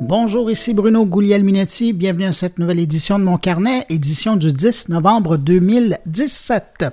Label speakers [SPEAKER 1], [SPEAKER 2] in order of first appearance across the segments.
[SPEAKER 1] Bonjour, ici Bruno Gouliel-Minetti. Bienvenue à cette nouvelle édition de mon carnet, édition du 10 novembre 2017.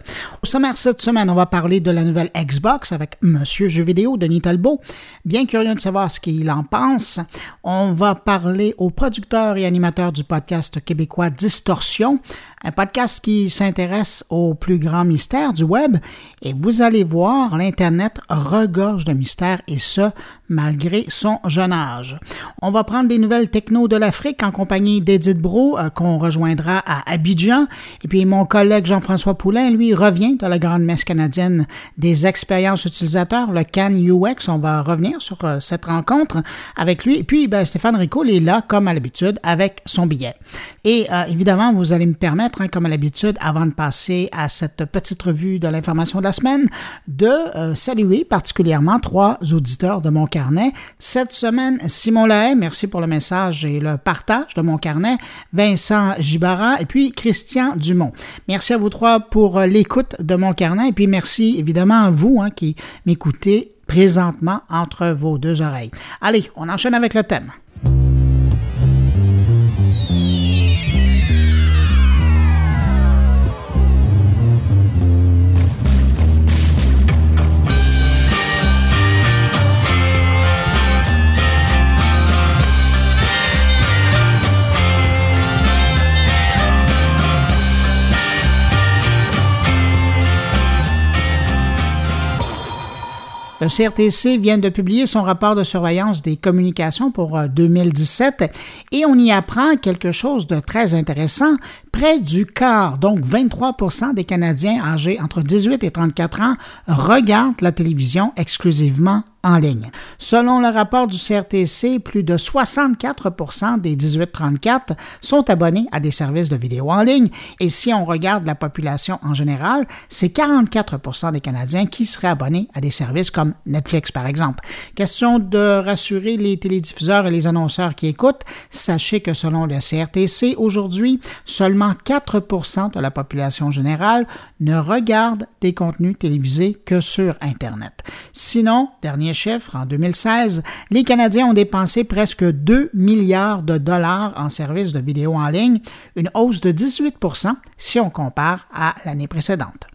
[SPEAKER 1] Cette semaine, on va parler de la nouvelle Xbox avec Monsieur Jeu vidéo, Denis Talbot. Bien curieux de savoir ce qu'il en pense. On va parler au producteur et animateur du podcast québécois Distorsion, un podcast qui s'intéresse aux plus grands mystères du web. Et vous allez voir, l'Internet regorge de mystères et ce, malgré son jeune âge. On va prendre des nouvelles techno de l'Afrique en compagnie d'Edith Bro, euh, qu'on rejoindra à Abidjan. Et puis mon collègue Jean-François Poulain, lui, revient la grande messe canadienne des expériences utilisateurs, le CAN UX. On va revenir sur euh, cette rencontre avec lui. Et puis ben, Stéphane Ricoul est là, comme à l'habitude, avec son billet. Et euh, évidemment, vous allez me permettre, hein, comme à l'habitude, avant de passer à cette petite revue de l'information de la semaine, de saluer particulièrement trois auditeurs de mon carnet. Cette semaine, Simon Lahaye, merci pour le message et le partage de mon carnet. Vincent Gibara et puis Christian Dumont. Merci à vous trois pour euh, l'écoute de mon carnet et puis merci évidemment à vous hein, qui m'écoutez présentement entre vos deux oreilles. Allez, on enchaîne avec le thème. Le CRTC vient de publier son rapport de surveillance des communications pour 2017 euh, et on y apprend quelque chose de très intéressant. Près du quart, donc 23% des Canadiens âgés entre 18 et 34 ans, regardent la télévision exclusivement ligne. Selon le rapport du CRTC, plus de 64 des 18-34 sont abonnés à des services de vidéo en ligne et si on regarde la population en général, c'est 44 des Canadiens qui seraient abonnés à des services comme Netflix par exemple. Question de rassurer les télédiffuseurs et les annonceurs qui écoutent, sachez que selon le CRTC, aujourd'hui, seulement 4% de la population générale ne regarde des contenus télévisés que sur Internet. Sinon, dernier chiffre, en 2016, les Canadiens ont dépensé presque 2 milliards de dollars en services de vidéo en ligne, une hausse de 18% si on compare à l'année précédente.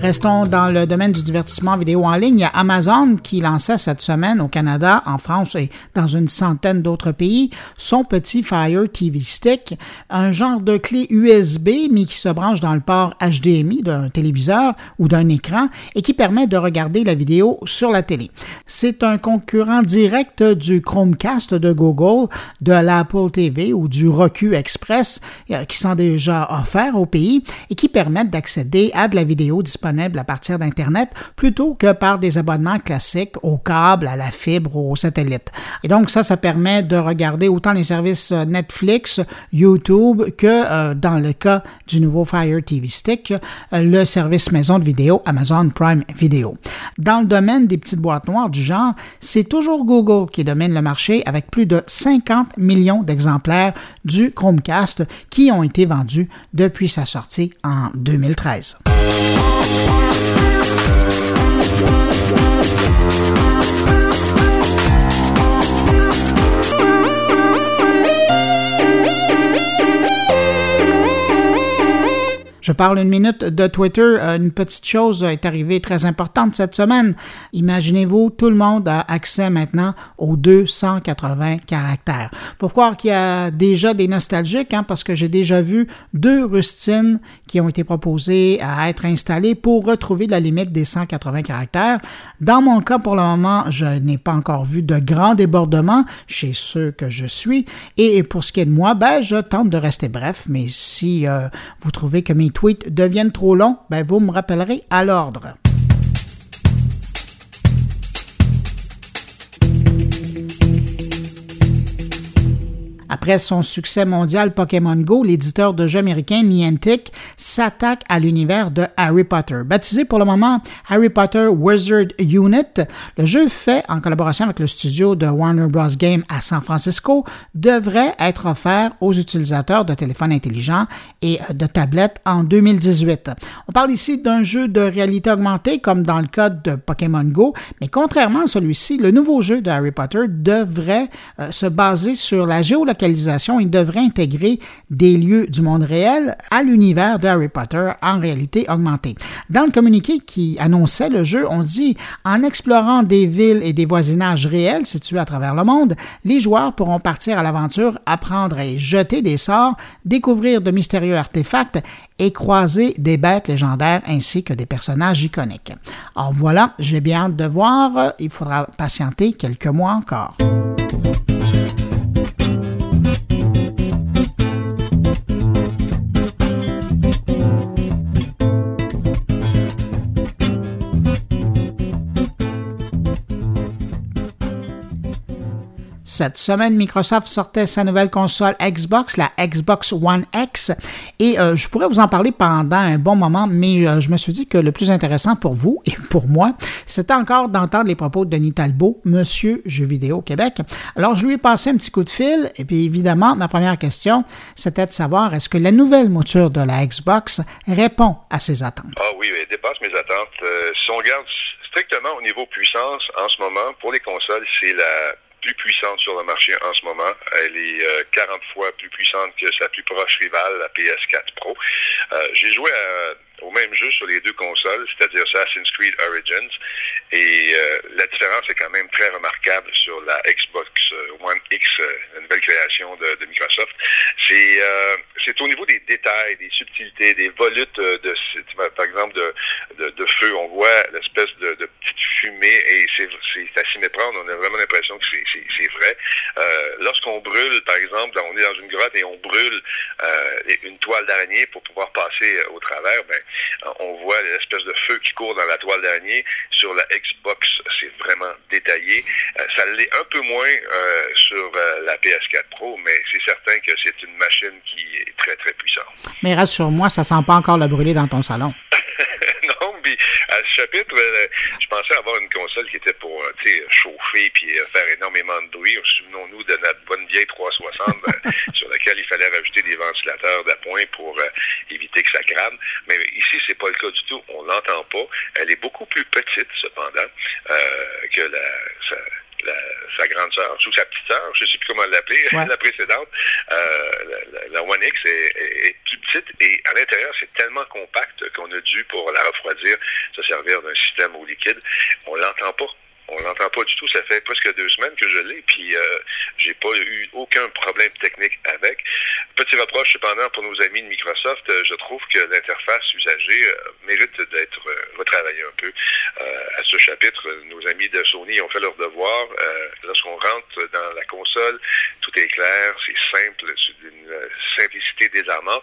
[SPEAKER 1] Restons dans le domaine du divertissement vidéo en ligne. Il y a Amazon qui lançait cette semaine au Canada, en France et dans une centaine d'autres pays son petit Fire TV Stick, un genre de clé USB mais qui se branche dans le port HDMI d'un téléviseur ou d'un écran et qui permet de regarder la vidéo sur la télé. C'est un concurrent direct du Chromecast de Google, de l'Apple TV ou du Roku Express euh, qui sont déjà offerts au pays et qui permettent d'accéder à de la vidéo disponible à partir d'Internet plutôt que par des abonnements classiques au câble, à la fibre ou au satellite. Et donc ça, ça permet de regarder autant les services euh, Netflix, YouTube que euh, dans le cas du nouveau Fire TV Stick, euh, le service maison de vidéo Amazon Prime Video. Dans le domaine des petites boîtes noires du genre, c'est toujours Google qui domine le marché avec plus de 50 millions d'exemplaires du Chromecast qui ont été vendus depuis sa sortie en 2013. Thank you. Je parle une minute de Twitter. Euh, une petite chose est arrivée très importante cette semaine. Imaginez-vous, tout le monde a accès maintenant aux 280 caractères. Faut croire qu'il y a déjà des nostalgiques, hein, parce que j'ai déjà vu deux rustines qui ont été proposées à être installées pour retrouver la limite des 180 caractères. Dans mon cas, pour le moment, je n'ai pas encore vu de grands débordements chez ceux que je suis. Et pour ce qui est de moi, ben, je tente de rester bref, mais si euh, vous trouvez que mes tweets deviennent trop longs, ben vous me rappellerez à l'ordre. Après son succès mondial Pokémon Go, l'éditeur de jeux américain Niantic s'attaque à l'univers de Harry Potter. Baptisé pour le moment Harry Potter Wizard Unit, le jeu fait en collaboration avec le studio de Warner Bros. Game à San Francisco devrait être offert aux utilisateurs de téléphones intelligents et de tablettes en 2018. On parle ici d'un jeu de réalité augmentée comme dans le cas de Pokémon Go, mais contrairement à celui-ci, le nouveau jeu de Harry Potter devrait euh, se baser sur la géolocalisation et devrait intégrer des lieux du monde réel à l'univers de Harry Potter en réalité augmentée. Dans le communiqué qui annonçait le jeu, on dit en explorant des villes et des voisinages réels situés à travers le monde, les joueurs pourront partir à l'aventure, apprendre et jeter des sorts, découvrir de mystérieux artefacts et croiser des bêtes légendaires ainsi que des personnages iconiques. Alors voilà, j'ai bien hâte de voir, il faudra patienter quelques mois encore. Cette semaine, Microsoft sortait sa nouvelle console Xbox, la Xbox One X, et euh, je pourrais vous en parler pendant un bon moment, mais euh, je me suis dit que le plus intéressant pour vous et pour moi, c'était encore d'entendre les propos de Denis Talbot, Monsieur Jeux vidéo Québec. Alors, je lui ai passé un petit coup de fil, et puis évidemment, ma première question, c'était de savoir est-ce que la nouvelle mouture de la Xbox répond à ses attentes?
[SPEAKER 2] Ah oui, elle dépasse mes attentes. Euh, si on regarde strictement au niveau puissance, en ce moment, pour les consoles, c'est la plus puissante sur le marché en ce moment. Elle est 40 euh, fois plus puissante que sa plus proche rivale, la PS4 Pro. Euh, j'ai joué au même jeu sur les deux consoles, c'est-à-dire Assassin's Creed Origins, et euh, la différence est quand même très remarquable sur la Xbox One X, la nouvelle création de, Microsoft. C'est c'est au niveau des détails, des subtilités, des volutes de, par exemple de, de, feu. On voit l'espèce de, de petite fumée et c'est à s'y méprendre. On a vraiment l'impression que c'est vrai. Euh, lorsqu'on brûle, par exemple, on est dans une grotte et on brûle euh, une toile d'araignée pour pouvoir passer au travers, ben, on voit l'espèce de feu qui court dans la toile d'araignée. Sur la Xbox, c'est vraiment détaillé. Euh, ça l'est un peu moins sur la PS4 Pro, mais c'est certain que c'est une machine qui est très, très puissante.
[SPEAKER 1] Mais rassure-moi, ça sent pas encore le brûler dans ton salon.
[SPEAKER 2] non, à ce chapitre, je pensais avoir une console qui était pour chauffer puis faire énormément de bruit. Souvenons-nous de notre bonne vieille 360 euh, sur laquelle il fallait rajouter des ventilateurs d'appoint pour euh, éviter que ça crame. Mais ici, c'est pas le cas du tout. On l'entend pas. Elle est beaucoup plus petite, cependant, euh, que la, sa, grande sœur, ou sa petite sœur, je ne sais plus comment l'appeler, la précédente. la, One X est, plus petite et à l'intérieur, c'est tellement compact qu'on a dû, pour la refroidir, se servir d'un système au liquide. On l'entend pas. On l'entend pas du tout. Ça fait presque deux semaines que je l'ai, puis euh, j'ai pas eu aucun problème technique avec. Petit reproche cependant pour nos amis de Microsoft, euh, je trouve que l'interface usagée euh, mérite d'être retravaillée un peu. à ce chapitre, nos amis de Sony ont fait leur devoir. Lorsqu'on rentre dans la console, tout est clair, c'est simple, c'est d'une simplicité désarmante.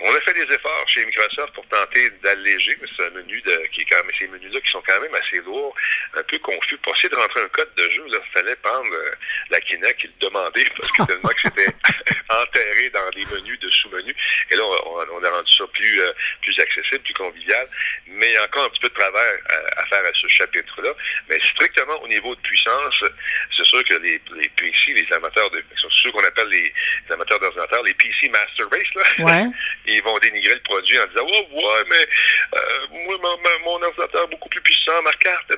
[SPEAKER 2] On a fait des efforts chez Microsoft pour tenter d'alléger, mais c'est un menu de, qui est quand même, ces menus-là qui sont quand même assez lourds, un peu confus. Pour essayer de rentrer un code de jeu, il fallait prendre euh, la Kinect qui le demandait parce que tellement que c'était enterré dans des menus de sous-menus. Et là, on, a rendu ça plus, euh, plus accessible, plus convivial. Mais il y a encore un petit peu de travail à, faire à ce chapitre-là. Mais strictement au niveau de puissance, sûr que les, les PC, les amateurs de, ceux qu'on appelle les, amateurs d'ordinateurs, les PC Master Race, là, ils vont dénigrer le produit en disant Ouais, ouais, mais euh, moi, mon, ordinateur est beaucoup plus puissant, ma carte,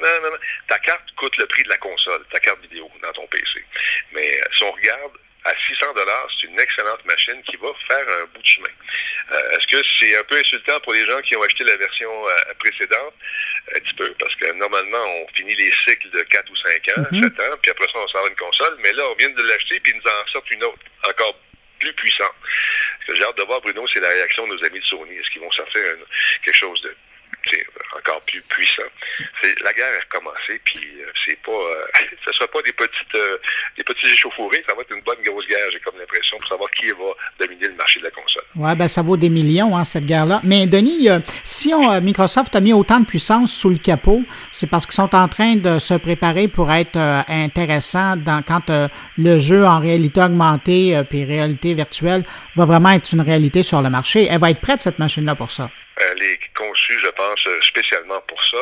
[SPEAKER 2] ta carte coûte le prix de la console, ta carte vidéo dans ton PC. Mais euh, si on regarde à 600 dollars, c'est une excellente machine qui va faire un bout de chemin. Euh, est-ce que c'est un peu insultant pour les gens qui ont acheté la version précédente? Un petit peu, parce que normalement, on finit les cycles de 4 ou 5 ans, 7 mm-hmm. ans, puis après ça, on sort une console, mais là, on vient de l'acheter, puis ils nous en sortent une autre, encore plus puissant. Ce que j'ai hâte de voir, Bruno, c'est la réaction de nos amis de Sony. Est-ce qu'ils vont sortir quelque chose de encore plus puissant. La guerre a recommencé, puis euh, c'est pas, euh, ce sera pas des petites, euh, des petits échauffourées, ça va être une bonne grosse guerre. J'ai comme l'impression pour savoir qui va dominer le marché de la console.
[SPEAKER 1] Oui, ben ça vaut des millions, hein, cette guerre-là. Mais Denis, si on, Microsoft a mis autant de puissance sous le capot, c'est parce qu'ils sont en train de se préparer pour être intéressants dans, quand le jeu en réalité augmentée puis réalité virtuelle va vraiment être une réalité sur le marché. Elle va être prête, cette machine-là, pour ça.
[SPEAKER 2] Elle est conçue, je pense, spécialement pour ça.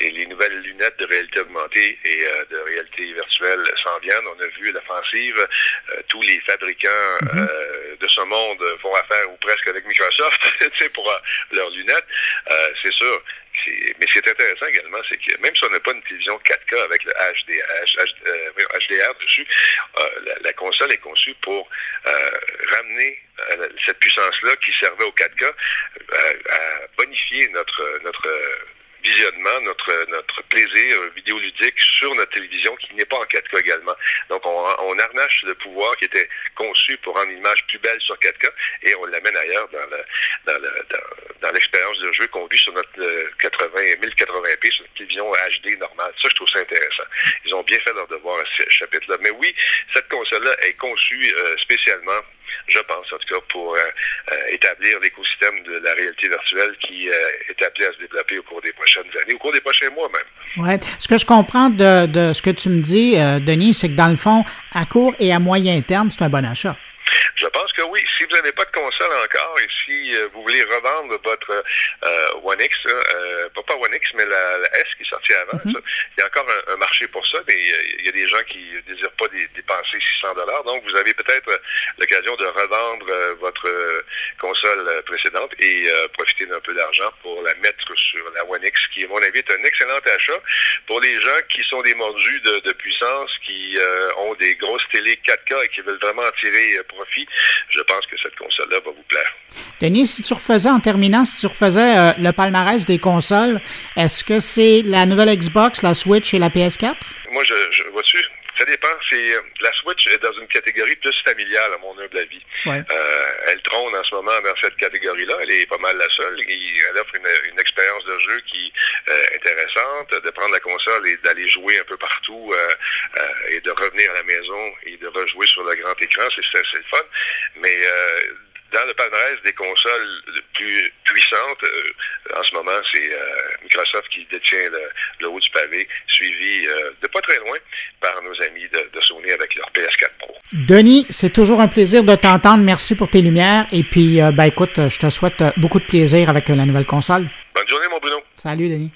[SPEAKER 2] Et les nouvelles lunettes de réalité augmentée et de réalité virtuelle s'en viennent. On a vu l'offensive. tous les fabricants mm-hmm. de ce monde font affaire ou presque avec Microsoft pour leurs lunettes. c'est sûr mais ce qui est intéressant également, c'est que même si on n'a pas une télévision 4K avec le HDR, dessus, la, console est conçue pour ramener cette puissance-là qui servait au 4K à bonifier notre, notre visionnement, notre, notre plaisir vidéoludique sur notre télévision qui n'est pas en 4K également. Donc, on, on le pouvoir qui était conçu pour rendre une image plus belle sur 4K et on l'amène ailleurs dans, le, dans, le, dans, l'expérience de jeu qu'on vit sur notre 80, 1080p, sur notre télévision HD normale. Ça, je trouve ça intéressant. Ils ont bien fait leur devoir à ce chapitre-là. Mais oui, cette console-là est conçue euh, spécialement je pense, en tout cas, pour euh, euh, établir l'écosystème de la réalité virtuelle qui euh, est appelé à se développer au cours des prochaines années, au cours des prochains mois même.
[SPEAKER 1] Oui. Ce que je comprends de, de ce que tu me dis, Denis, c'est que dans le fond, à court et à moyen terme, c'est un bon achat.
[SPEAKER 2] Je pense que oui. Si vous n'avez pas de console encore et si euh, vous voulez revendre votre euh, One X, euh, pas, One X, mais la, S qui est sortie avant, mhm. il y a encore un, marché pour ça, mais il y a des gens qui ne désirent pas dépenser 600 dollars. Donc, vous avez peut-être l'occasion de revendre votre console précédente et profiter d'un peu d'argent pour la mettre sur la One X, qui, à mon avis, est un excellent achat pour les gens qui sont des mordus de, de puissance, qui ont des grosses télé 4K et qui veulent vraiment en je pense que cette console-là va vous plaire.
[SPEAKER 1] Denis, si tu refaisais, en terminant, si tu refaisais euh, le palmarès des consoles, est-ce que c'est la nouvelle Xbox, la Switch et la PS4?
[SPEAKER 2] Moi, je, je vois-tu, ça dépend. C'est euh, la Switch est dans une catégorie plus familiale, à mon humble avis. Euh, elle trône en ce moment dans cette catégorie-là. Elle est pas mal la seule. Elle offre une, expérience de jeu qui est euh, intéressante, de prendre la console et d'aller jouer un peu partout et de revenir à la maison et de rejouer sur le grand écran. C'est le fun. Mais dans le palmarès des consoles plus puissantes, euh, en ce moment, c'est euh, Microsoft qui détient le, haut du pavé, suivi euh, de pas très loin par nos amis de, Sony avec leur PS4 Pro.
[SPEAKER 1] Denis, c'est toujours un plaisir de t'entendre. Merci pour tes lumières. Et puis, ben écoute, je te souhaite beaucoup de plaisir avec la nouvelle console.
[SPEAKER 2] Bonne journée, mon Bruno.
[SPEAKER 1] Salut, Denis.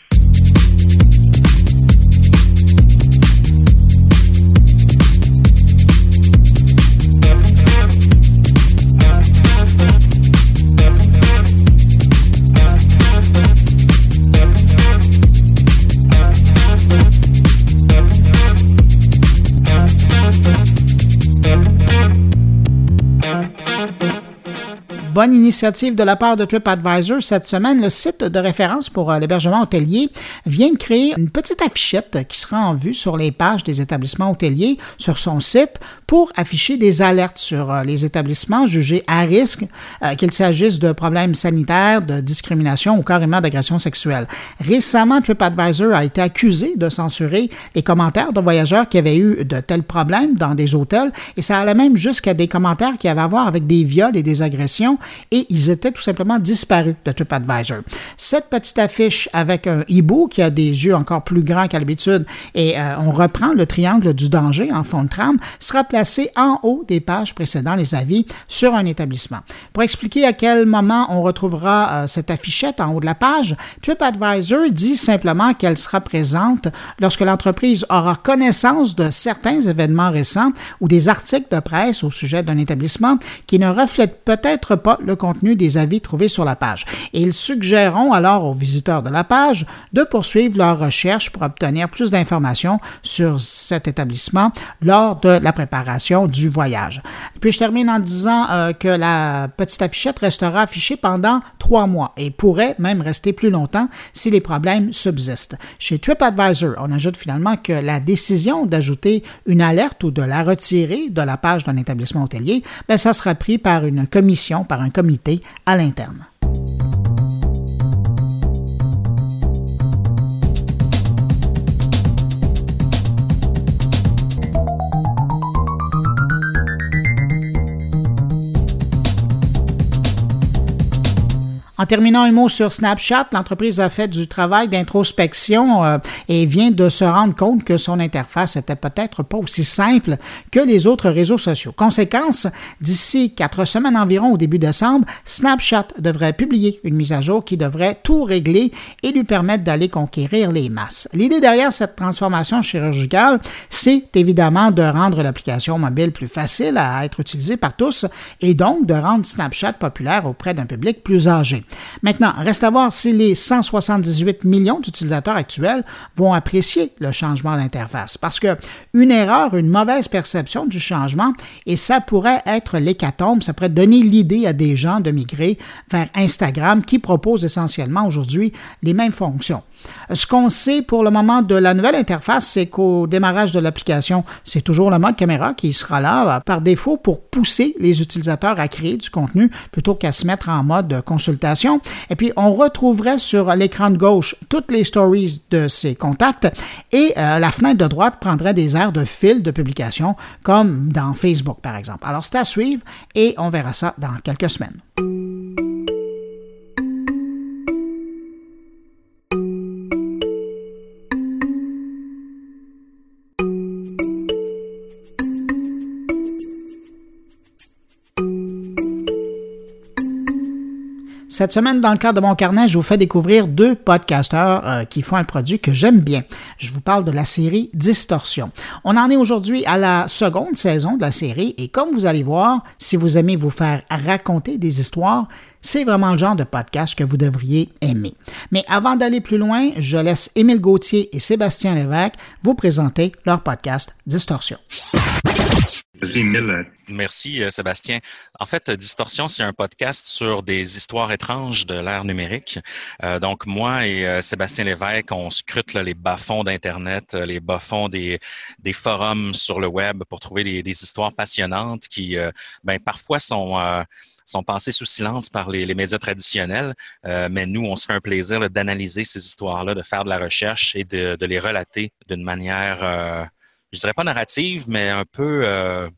[SPEAKER 1] Bonne initiative de la part de TripAdvisor. Cette semaine, le site de référence pour euh, l'hébergement hôtelier vient de créer une petite affichette qui sera en vue sur les pages des établissements hôteliers sur son site pour afficher des alertes sur euh, les établissements jugés à risque, euh, qu'il s'agisse de problèmes sanitaires, de discrimination ou carrément d'agression sexuelle. Récemment, TripAdvisor a été accusé de censurer les commentaires de voyageurs qui avaient eu de tels problèmes dans des hôtels et ça allait même jusqu'à des commentaires qui avaient à voir avec des viols et des agressions et ils étaient tout simplement disparus de TripAdvisor. Cette petite affiche avec un hibou qui a des yeux encore plus grands qu'à l'habitude et euh, on reprend le triangle du danger en fond de trame sera placée en haut des pages précédant les avis sur un établissement. Pour expliquer à quel moment on retrouvera euh, cette affichette en haut de la page, TripAdvisor dit simplement qu'elle sera présente lorsque l'entreprise aura connaissance de certains événements récents ou des articles de presse au sujet d'un établissement qui ne reflètent peut-être pas le contenu des avis trouvés sur la page. Ils suggéreront alors aux visiteurs de la page de poursuivre leur recherche pour obtenir plus d'informations sur cet établissement lors de la préparation du voyage. Puis je termine en disant euh, que la petite affichette restera affichée pendant trois mois et pourrait même rester plus longtemps si les problèmes subsistent. Chez TripAdvisor, on ajoute finalement que la décision d'ajouter une alerte ou de la retirer de la page d'un établissement hôtelier, ben, ça sera pris par une commission, par un comité à l'interne. En terminant un mot sur Snapchat, l'entreprise a fait du travail d'introspection euh, et vient de se rendre compte que son interface était peut-être pas aussi simple que les autres réseaux sociaux. Conséquence, d'ici quatre semaines environ au début décembre, Snapchat devrait publier une mise à jour qui devrait tout régler et lui permettre d'aller conquérir les masses. L'idée derrière cette transformation chirurgicale, c'est évidemment de rendre l'application mobile plus facile à être utilisée par tous et donc de rendre Snapchat populaire auprès d'un public plus âgé. Maintenant, reste à voir si les 178 millions d'utilisateurs actuels vont apprécier le changement d'interface. Parce que une erreur, une mauvaise perception du changement, et ça pourrait être l'hécatombe, ça pourrait donner l'idée à des gens de migrer vers Instagram qui propose essentiellement aujourd'hui les mêmes fonctions. Ce qu'on sait pour le moment de la nouvelle interface, c'est qu'au démarrage de l'application, c'est toujours le mode caméra qui sera là euh, par défaut pour pousser les utilisateurs à créer du contenu plutôt qu'à se mettre en mode consultation. Et puis, on retrouverait sur l'écran de gauche toutes les stories de ces contacts et euh, la fenêtre de droite prendrait des airs de fil de publication comme dans Facebook, par exemple. Alors, c'est à suivre et on verra ça dans quelques semaines. Cette semaine, dans le cadre de mon carnet, je vous fais découvrir deux podcasteurs euh, qui font un produit que j'aime bien. Je vous parle de la série Distorsion. On en est aujourd'hui à la seconde saison de la série et comme vous allez voir, si vous aimez vous faire raconter des histoires, c'est vraiment le genre de podcast que vous devriez aimer. Mais avant d'aller plus loin, je laisse Émile Gauthier et Sébastien Lévesque vous présenter leur podcast Distorsion.
[SPEAKER 3] Merci, euh, Sébastien. En fait, Distorsion, c'est un podcast sur des histoires étranges de l'ère numérique. Euh, donc, moi et euh, Sébastien Lévesque, on scrute les bas-fonds d'Internet, les bas-fonds des, forums sur le web pour trouver des, histoires passionnantes qui, ben, parfois sont sont passées sous silence par les, médias traditionnels, mais nous, on se fait un plaisir d'analyser ces histoires-là, de faire de la recherche et de les relater d'une manière je dirais pas narrative, mais un peu, euh,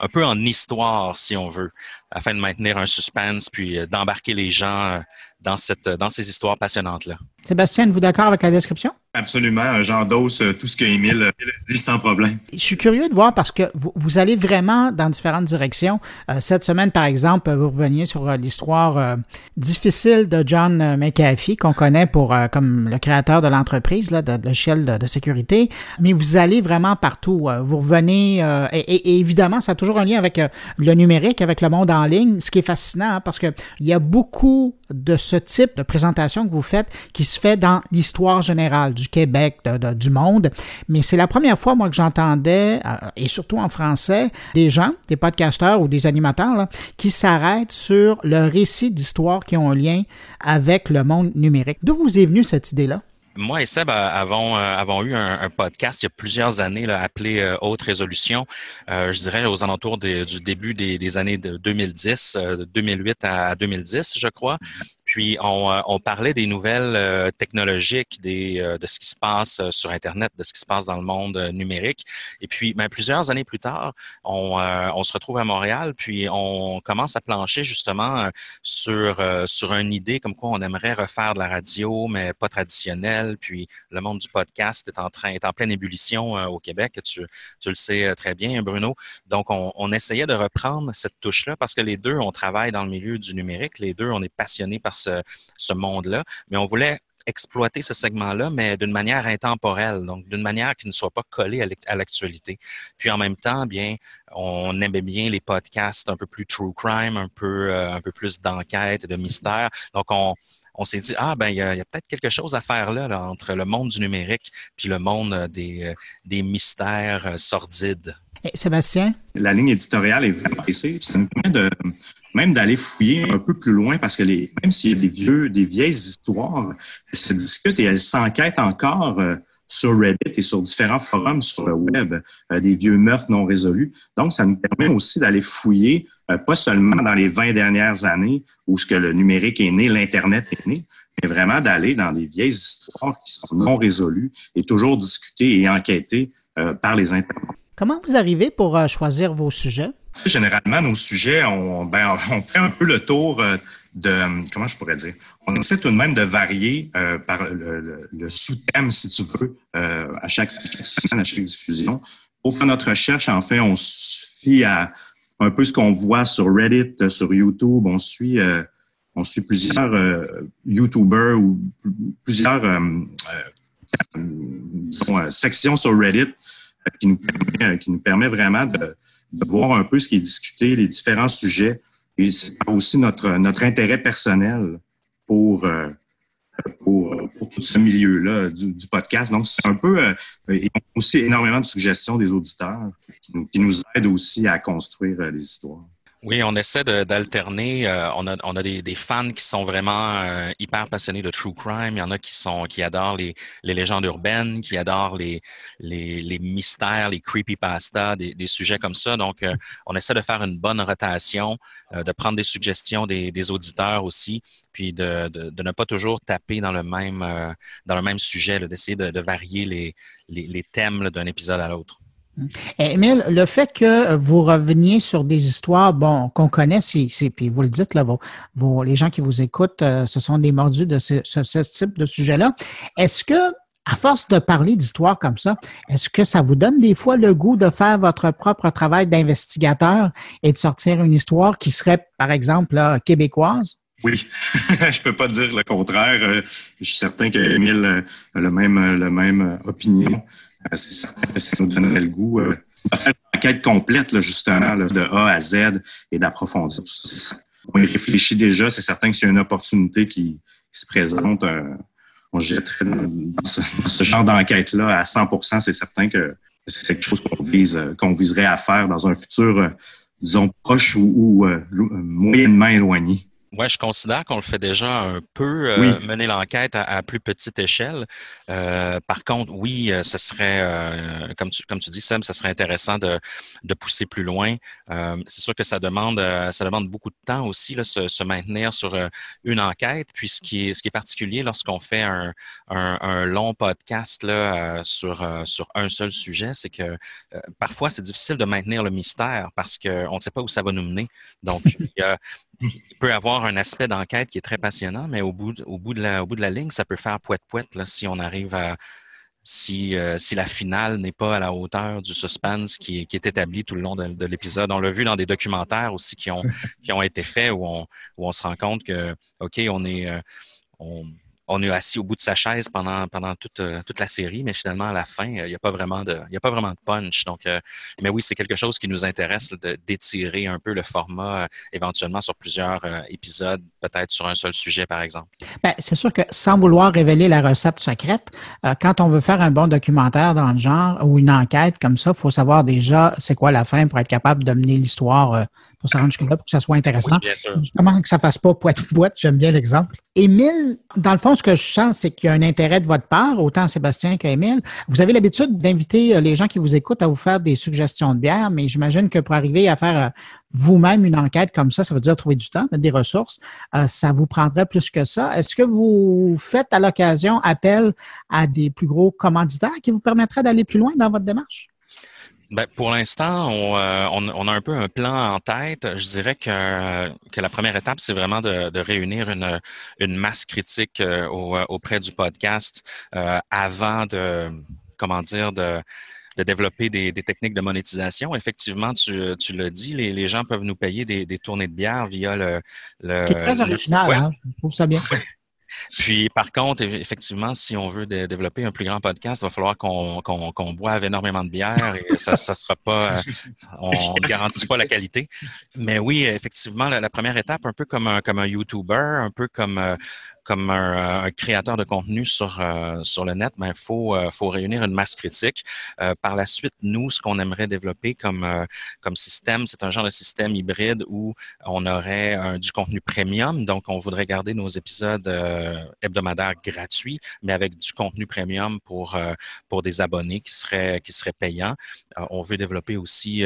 [SPEAKER 3] un peu en histoire, si on veut, afin de maintenir un suspense puis euh, d'embarquer les gens euh, dans, cette, dans ces histoires passionnantes-là.
[SPEAKER 1] Sébastien, êtes-vous d'accord avec la description?
[SPEAKER 4] Absolument. J'endosse euh, tout ce que Émile dit sans problème.
[SPEAKER 1] Je suis curieux de voir parce que vous, allez vraiment dans différentes directions. Euh, cette semaine, par exemple, vous reveniez sur euh, l'histoire difficile de John McAfee, qu'on connaît pour comme le créateur de l'entreprise, de, de logiciel de, sécurité. Mais vous allez vraiment partout. vous revenez, et, évidemment, ça a toujours un lien avec le numérique, avec le monde en ligne, ce qui est fascinant hein, parce qu'il y a beaucoup de ce type de présentation que vous faites qui se fait dans l'histoire générale du Québec, du monde. Mais c'est la première fois, moi, que j'entendais, euh, et surtout en français, des gens, des podcasteurs ou des animateurs, qui s'arrêtent sur le récit d'histoire qui ont un lien avec le monde numérique. D'où vous est venue cette idée-là?
[SPEAKER 3] Moi et Seb avons, euh, avons eu un, podcast il y a plusieurs années appelé euh, Haute Résolution, euh, je dirais aux alentours du début des, années de 2010, de 2008 à 2010, je crois. Puis on, euh, on, parlait des nouvelles euh, technologiques, des, euh, de ce qui se passe sur Internet, de ce qui se passe dans le monde numérique. Et puis, ben, plusieurs années plus tard, on, se retrouve à Montréal, puis on commence à plancher justement sur, sur une idée comme quoi on aimerait refaire de la radio, mais pas traditionnelle. Puis le monde du podcast est en train, est en pleine ébullition au Québec. Tu, le sais très bien, Bruno? Donc, on, on essayait de reprendre cette touche-là parce que les deux, on travaille dans le milieu du numérique. Les deux, on est passionnés par ce, monde-là. Mais on voulait exploiter ce segment-là, mais d'une manière intemporelle, donc d'une manière qui ne soit pas collée à l'actualité. Puis en même temps, bien, on aimait bien les podcasts un peu plus true crime, un peu, euh, un peu plus d'enquête et de mystère. Donc on, on s'est dit ah ben il y a, peut-être quelque chose à faire là, entre le monde du numérique puis le monde des, euh, des mystères euh, sordides.
[SPEAKER 1] Sébastien?
[SPEAKER 4] La ligne éditoriale est vraiment précise. Ça nous permet de, même d'aller fouiller un peu plus loin parce que même s'il y a des vieux, des vieilles histoires, elles se discutent et elles s'enquêtent encore euh, sur Reddit et sur différents forums sur le web, euh, des vieux meurtres non résolus. Donc, ça nous permet aussi d'aller fouiller, euh, pas seulement dans les 20 dernières années où ce que le numérique est né, l'Internet est né, mais vraiment d'aller dans des vieilles histoires qui sont non résolues et toujours discutées et enquêtées par les internautes.
[SPEAKER 1] Comment vous arrivez pour euh, choisir vos sujets?
[SPEAKER 4] Généralement, nos sujets, on, ben, fait un peu le tour euh, de, comment je pourrais dire, on essaie tout de même de varier par le, sous-thème, si tu veux, à chaque à chaque diffusion. Pour faire notre recherche, en fait, on suit à un peu ce qu'on voit sur Reddit, sur YouTube. On suit, on suit plusieurs YouTubers ou plusieurs sections sur Reddit qui nous permet, qui nous permet vraiment de, de voir un peu ce qui est discuté, les différents sujets. Et c'est aussi notre, notre intérêt personnel pour, euh, pour, pour, tout ce milieu-là du, du, podcast. Donc, c'est un peu, euh, et aussi énormément de suggestions des auditeurs qui nous, qui nous aident aussi à construire euh, les histoires.
[SPEAKER 3] Oui, on essaie d'alterner. Euh, on a, des, fans qui sont vraiment euh, hyper passionnés de true crime. Il y en a qui sont qui adorent les, légendes urbaines, qui adorent les, les, les mystères, les creepypasta, des, des sujets comme ça. Donc, euh, on essaie de faire une bonne rotation, de prendre des suggestions des, auditeurs aussi, puis de, ne pas toujours taper dans le même dans le même sujet, d'essayer de, varier les thèmes d'un épisode à l'autre.
[SPEAKER 1] Émile, le fait que vous reveniez sur des histoires, bon, qu'on connaît, c'est, puis vous le dites, là, vos, les gens qui vous écoutent, euh, ce sont des mordus de ce, type de sujet-là. Est-ce que, à force de parler d'histoires comme ça, est-ce que ça vous donne des fois le goût de faire votre propre travail d'investigateur et de sortir une histoire qui serait, par exemple, québécoise?
[SPEAKER 4] Oui, je peux pas dire le contraire. Euh, je suis certain qu'Émile a le même, le même opinion. Euh, c'est certain que ça nous donnerait le goût de euh, faire une enquête complète, justement, de A à Z et d'approfondir tout ça. On y réfléchit déjà. C'est certain que a une opportunité qui, se présente, euh, on jetterait dans ce, genre d'enquête-là à 100% C'est certain que c'est quelque chose qu'on vise, qu'on viserait à faire dans un futur, disons, proche ou, ou moyennement éloigné.
[SPEAKER 3] Oui, je considère qu'on le fait déjà un peu, euh, mener l'enquête à, plus petite échelle. Euh, par contre, oui, euh, ce serait, comme, tu, comme tu dis, Sam, ce serait intéressant de, de pousser plus loin. c'est sûr que ça demande, ça demande beaucoup de temps aussi, là, se, se maintenir sur une enquête. Puis ce qui est, ce qui est particulier lorsqu'on fait un, un, un, long podcast là, sur, sur un seul sujet, c'est que parfois c'est difficile de maintenir le mystère parce qu'on ne sait pas où ça va nous mener. Donc, il y a, il peut avoir un aspect d'enquête qui est très passionnant, mais au bout de, la, ligne, ça peut faire poète-poète si on arrive à. Si, euh, si la finale n'est pas à la hauteur du suspense qui, est établi tout le long de, de l'épisode. On l'a vu dans des documentaires aussi qui ont, été faits où on, se rend compte que, OK, on est. Euh, on est assis au bout de sa chaise pendant, toute, euh, toute la série, mais finalement, à la fin, il n'y a, pas vraiment de, a vraiment de punch. Donc, euh, mais oui, c'est quelque chose qui nous intéresse d'étirer un peu le format euh, éventuellement sur plusieurs épisodes, peut-être sur un seul sujet, par exemple.
[SPEAKER 1] Ben, c'est sûr que sans vouloir révéler la recette secrète, quand on veut faire un bon documentaire dans le genre ou une enquête comme ça, il faut savoir déjà c'est quoi la fin pour être capable de mener l'histoire pour se rendre jusque-là, pour que ça soit intéressant. Oui, bien sûr. Justement, que ça fasse pas poète-poète, j'aime bien l'exemple. Émile, dans le fond, ce que je sens, c'est qu'il y a un intérêt de votre part, autant Sébastien qu'Émile. Vous avez l'habitude d'inviter euh, les gens qui vous écoutent à vous faire des suggestions de bière, mais j'imagine que pour arriver à faire euh, vous-même une enquête comme ça, ça veut dire trouver du temps, mettre des ressources, euh, ça vous prendrait plus que ça. Est-ce que vous faites à l'occasion appel à des plus gros commanditaires qui vous permettraient d'aller plus loin dans votre démarche?
[SPEAKER 3] Ben, pour l'instant, euh, on, on, a un peu un plan en tête. Je dirais que, que la première étape, c'est vraiment de, de, réunir une, une masse critique euh, auprès du podcast euh, avant de, comment dire, de, de développer des, des, techniques de monétisation. Effectivement, tu, tu l'as dit, les, les, gens peuvent nous payer des, des tournées de bière via le... le
[SPEAKER 1] Ce qui est très original, hein? je trouve ça bien.
[SPEAKER 3] Puis, par contre, effectivement, si on veut développer un plus grand podcast, il va falloir qu'on qu boive énormément de bière et ça, ça sera pas, euh, on ne garantit pas la qualité. Mais oui, effectivement, la, la, première étape, un peu comme un, comme un YouTuber, un peu comme euh, comme un, un, créateur de contenu sur, euh, sur le net, il ben, faut, euh, faut réunir une masse critique. Euh, par la suite, nous, ce qu'on aimerait développer comme, comme système, c'est un genre de système hybride où on aurait un, du contenu premium. Donc, on voudrait garder nos épisodes hebdomadaires gratuits, mais avec du contenu premium pour, pour des abonnés qui seraient, qui seraient payants. on veut développer aussi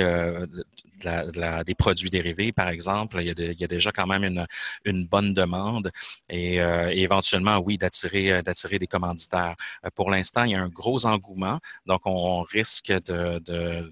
[SPEAKER 3] des produits dérivés, par exemple. Il y a, déjà quand même une, bonne demande. Et et éventuellement, oui, d'attirer euh, d'attirer des commanditaires. Euh, pour l'instant, il y a un gros engouement, donc on risque de,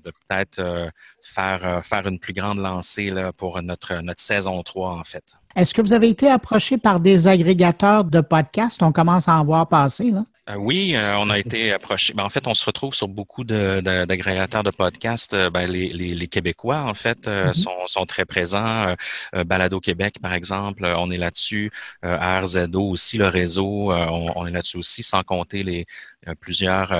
[SPEAKER 3] peut-être euh, faire, faire une plus grande lancée là, pour notre, notre saison 3, en fait.
[SPEAKER 1] Est-ce que vous avez été approché par des agrégateurs de podcasts? On commence à en voir passer, là.
[SPEAKER 3] Euh, oui, euh, on a été approché. Ben, en fait, on se retrouve sur beaucoup d'agrégateurs de, podcasts. Euh, ben, les, les, Québécois, en fait, mm-hmm. sont, sont, très présents. Balado Québec, par exemple, on est là-dessus. RZO aussi, le réseau, on, on, est là-dessus aussi, sans compter les plusieurs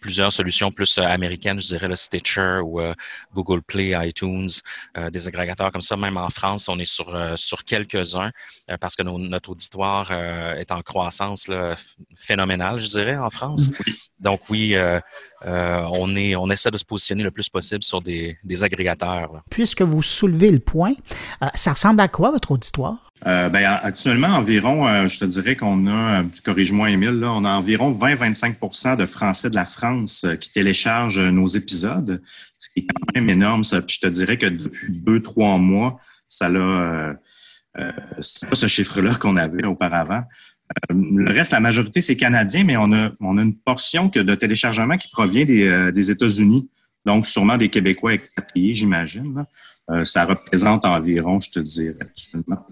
[SPEAKER 3] plusieurs solutions plus euh, américaines, je dirais le Stitcher ou euh, Google Play, iTunes, euh, des agrégateurs comme ça. Même en France, on est sur sur quelques-uns parce que notre auditoire est en croissance là, phénoménale, je dirais, en France. Donc oui, on est on essaie de se positionner le plus possible sur des, des agrégateurs.
[SPEAKER 1] Puisque vous soulevez le point, ça ressemble à quoi votre auditoire?
[SPEAKER 4] Euh, ben, actuellement, environ, euh, je te dirais qu'on a, corrige-moi Émile, là, on a environ 20-25% de Français de la France euh, qui téléchargent nos épisodes, ce qui est quand même énorme. Je te dirais que depuis deux, trois mois, ça l'a, c'est pas ce chiffre-là qu'on avait auparavant. le reste, la majorité, c'est canadien, mais on a, on a une portion que de téléchargement qui provient des, États-Unis. Donc, sûrement des Québécois expatriés, j'imagine. Euh, ça représente environ, je te dirais, actuellement,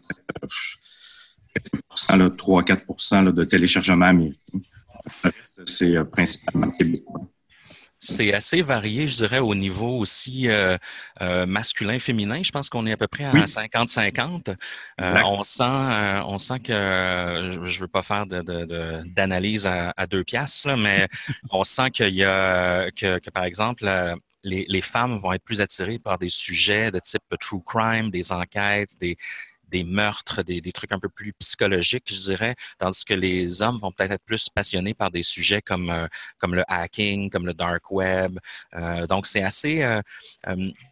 [SPEAKER 4] 3-4% de téléchargement américain. C'est euh, principalement québécois.
[SPEAKER 3] C'est assez varié, je dirais, au niveau aussi euh, masculin-féminin. Je pense qu'on est à peu près à 50-50. on sent, on sent que je veux pas faire d'analyse à, deux piastres, mais on sent qu'il y a que, que, par exemple les, les, femmes vont être plus attirées par des sujets de type true crime, des enquêtes, des, des meurtres, des, des, trucs un peu plus psychologiques, je dirais, tandis que les hommes vont peut-être être plus passionnés par des sujets comme euh, comme le hacking, comme le dark web. Euh, donc c'est assez euh,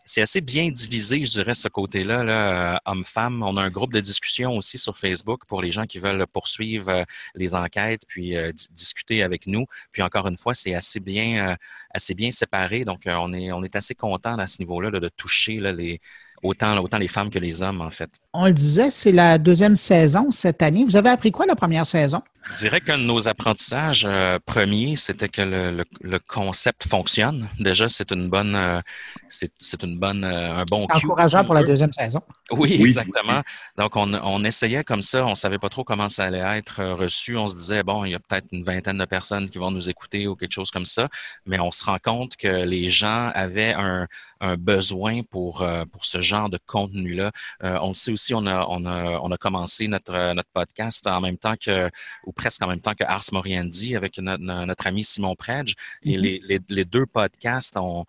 [SPEAKER 3] c'est assez bien divisé, je dirais, ce côté-là, là, homme-femme. On a un groupe de discussion aussi sur Facebook pour les gens qui veulent poursuivre les enquêtes puis discuter avec nous. Puis encore une fois, c'est assez bien assez bien séparé. Donc on est on est assez content à ce niveau-là de toucher là, les autant, les femmes que les hommes, en fait.
[SPEAKER 1] On le disait, c'est la deuxième saison cette année. Vous avez appris quoi la première saison?
[SPEAKER 3] Je dirais que nos apprentissages euh, premiers, c'était que le, le, concept fonctionne. Déjà, c'est une bonne, euh, c'est une bonne, euh, un bon
[SPEAKER 1] encourageant pour la deuxième saison.
[SPEAKER 3] Oui, exactement. Donc, on, on, essayait comme ça. On savait pas trop comment ça allait être reçu. On se disait bon, il y a peut-être une vingtaine de personnes qui vont nous écouter ou quelque chose comme ça. Mais on se rend compte que les gens avaient un, un besoin pour pour ce genre de contenu-là. on le sait aussi, on a on a on a commencé notre notre podcast en même temps que presque en même temps que Ars Moriendi avec notre, ami Simon Predge. Et mm-hmm. les, deux podcasts ont,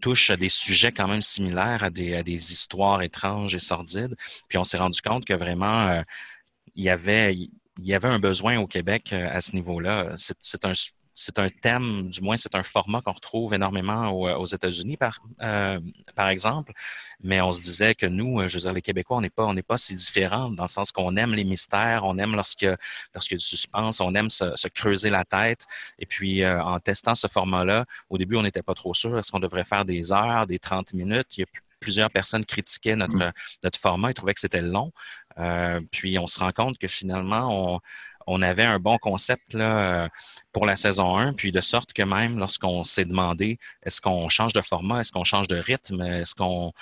[SPEAKER 3] touchent à des sujets quand même similaires, à des, histoires étranges et sordides. Puis on s'est rendu compte que vraiment, euh, il, y avait, il y avait un besoin au Québec euh, à ce niveau-là. C'est un c'est un thème, du moins c'est un format qu'on retrouve énormément aux, États-Unis, par, euh, par exemple. Mais on se disait que nous, je veux dire, les Québécois, on n'est pas, on n'est pas si différents dans le sens qu'on aime les mystères, on aime lorsqu'il y, a, du suspense, on aime se, creuser la tête. Et puis, euh, en testant ce format-là, au début, on n'était pas trop sûr. Est-ce qu'on devrait faire des heures, des 30 minutes? Il y a plusieurs personnes critiquaient notre, mmh. notre format, ils trouvaient que c'était long. Euh, puis on se rend compte que finalement, on, on avait un bon concept euh, pour la saison 1, puis de sorte que même lorsqu'on s'est demandé est-ce qu'on change de format, est-ce qu'on change de rythme, est-ce qu'on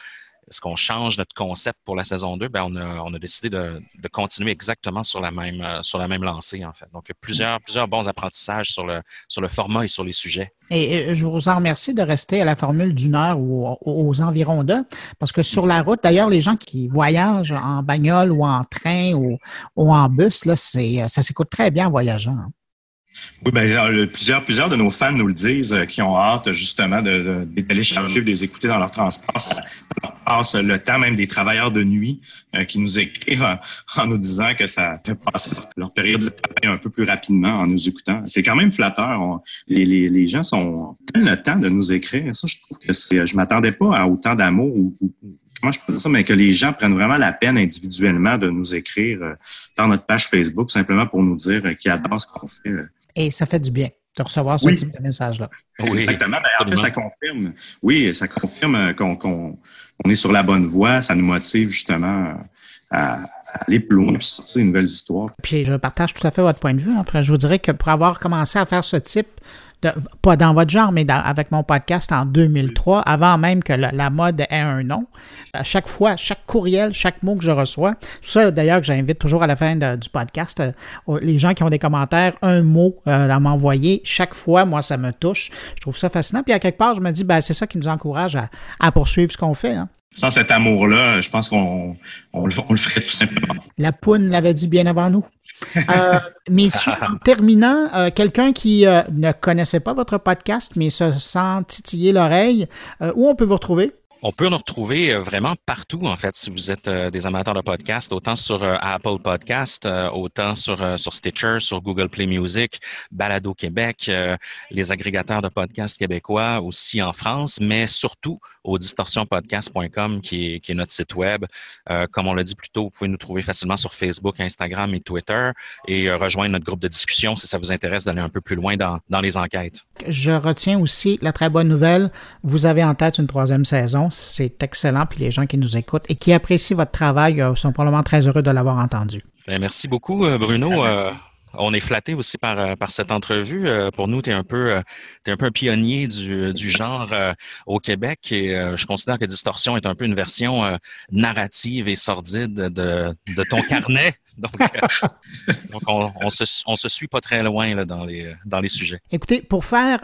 [SPEAKER 3] est-ce qu'on change notre concept pour la saison 2? Ben, on, a, on a décidé de, de, continuer exactement sur la même, euh, sur la même lancée, en fait. Donc, plusieurs, plusieurs bons apprentissages sur le, sur le format et sur les sujets.
[SPEAKER 1] Et je vous en remercie de rester à la formule d'une heure ou aux, environs d'eux, parce que sur la route, d'ailleurs, les gens qui voyagent en bagnole ou en train ou, ou en bus, là, c'est, ça s'écoute très bien en voyageant.
[SPEAKER 4] Oui, ben, plusieurs, plusieurs de nos fans nous le disent, euh, qui ont hâte justement de, de, télécharger ou de les écouter dans leur transport. Ça passe le temps, même des travailleurs de nuit euh, qui nous écrivent en, nous disant que ça fait passer leur période de travail un peu plus rapidement en nous écoutant. C'est quand même flatteur. les, les, les, gens sont prennent le temps de nous écrire. Ça, je trouve que c'est. Je m'attendais pas à autant d'amour ou, comment je peux dire ça, mais que les gens prennent vraiment la peine individuellement de nous écrire euh, dans notre page Facebook simplement pour nous dire qu'ils adorent ce qu'on fait.
[SPEAKER 1] Et ça fait du bien de recevoir ce type de message-là.
[SPEAKER 4] Oui, exactement. En fait, ça confirme. Oui, ça confirme qu'on est sur la bonne voie. Ça nous motive justement à, aller plus loin et sortir une nouvelle histoire.
[SPEAKER 1] Puis je partage tout à fait votre point de vue. Après, je vous dirais que pour avoir commencé à faire ce type pas dans votre genre, mais avec mon podcast en 2003, avant même que la, mode ait un nom. À chaque fois, chaque courriel, chaque mot que je reçois, ça d'ailleurs que j'invite toujours à la fin du podcast, euh, les gens qui ont des commentaires, un mot euh, à m'envoyer, chaque fois, moi, ça me touche. Je trouve ça fascinant. Puis à quelque part, je me dis, ben, c'est ça qui nous encourage à, poursuivre ce qu'on fait. Hein.
[SPEAKER 4] Sans cet amour-là, je pense qu'on le, ferait tout simplement.
[SPEAKER 1] La poune l'avait dit bien avant nous. Euh, messieurs, en terminant, euh, quelqu'un qui euh, ne connaissait pas votre podcast, mais se sent titiller l'oreille, où on peut vous retrouver?
[SPEAKER 3] On peut nous retrouver euh, vraiment partout, en fait, si vous êtes euh, des amateurs de podcast, autant sur euh, Apple Podcast, autant sur, sur Stitcher, sur Google Play Music, Balado Québec, les agrégateurs de podcasts québécois aussi en France, mais surtout au distorsionpodcast.com qui est, qui est notre site web. comme on l'a dit plus tôt, vous pouvez nous trouver facilement sur Facebook, Instagram et Twitter et rejoindre notre groupe de discussion si ça vous intéresse d'aller un peu plus loin dans, dans les enquêtes.
[SPEAKER 1] Je retiens aussi la très bonne nouvelle. Vous avez en tête une troisième saison c'est excellent. Puis les gens qui nous écoutent et qui apprécient votre travail euh, sont probablement très heureux de l'avoir entendu.
[SPEAKER 3] Ben, merci beaucoup, euh, Bruno. Euh, on est flatté aussi par, par cette entrevue. Pour nous, tu es un peu es un peu un pionnier du, du genre au Québec et je considère que Distorsion est un peu une version narrative et sordide de, de ton carnet. Donc, on, on, se, on se suit pas très loin là, dans, les, dans les sujets.
[SPEAKER 1] Écoutez, pour faire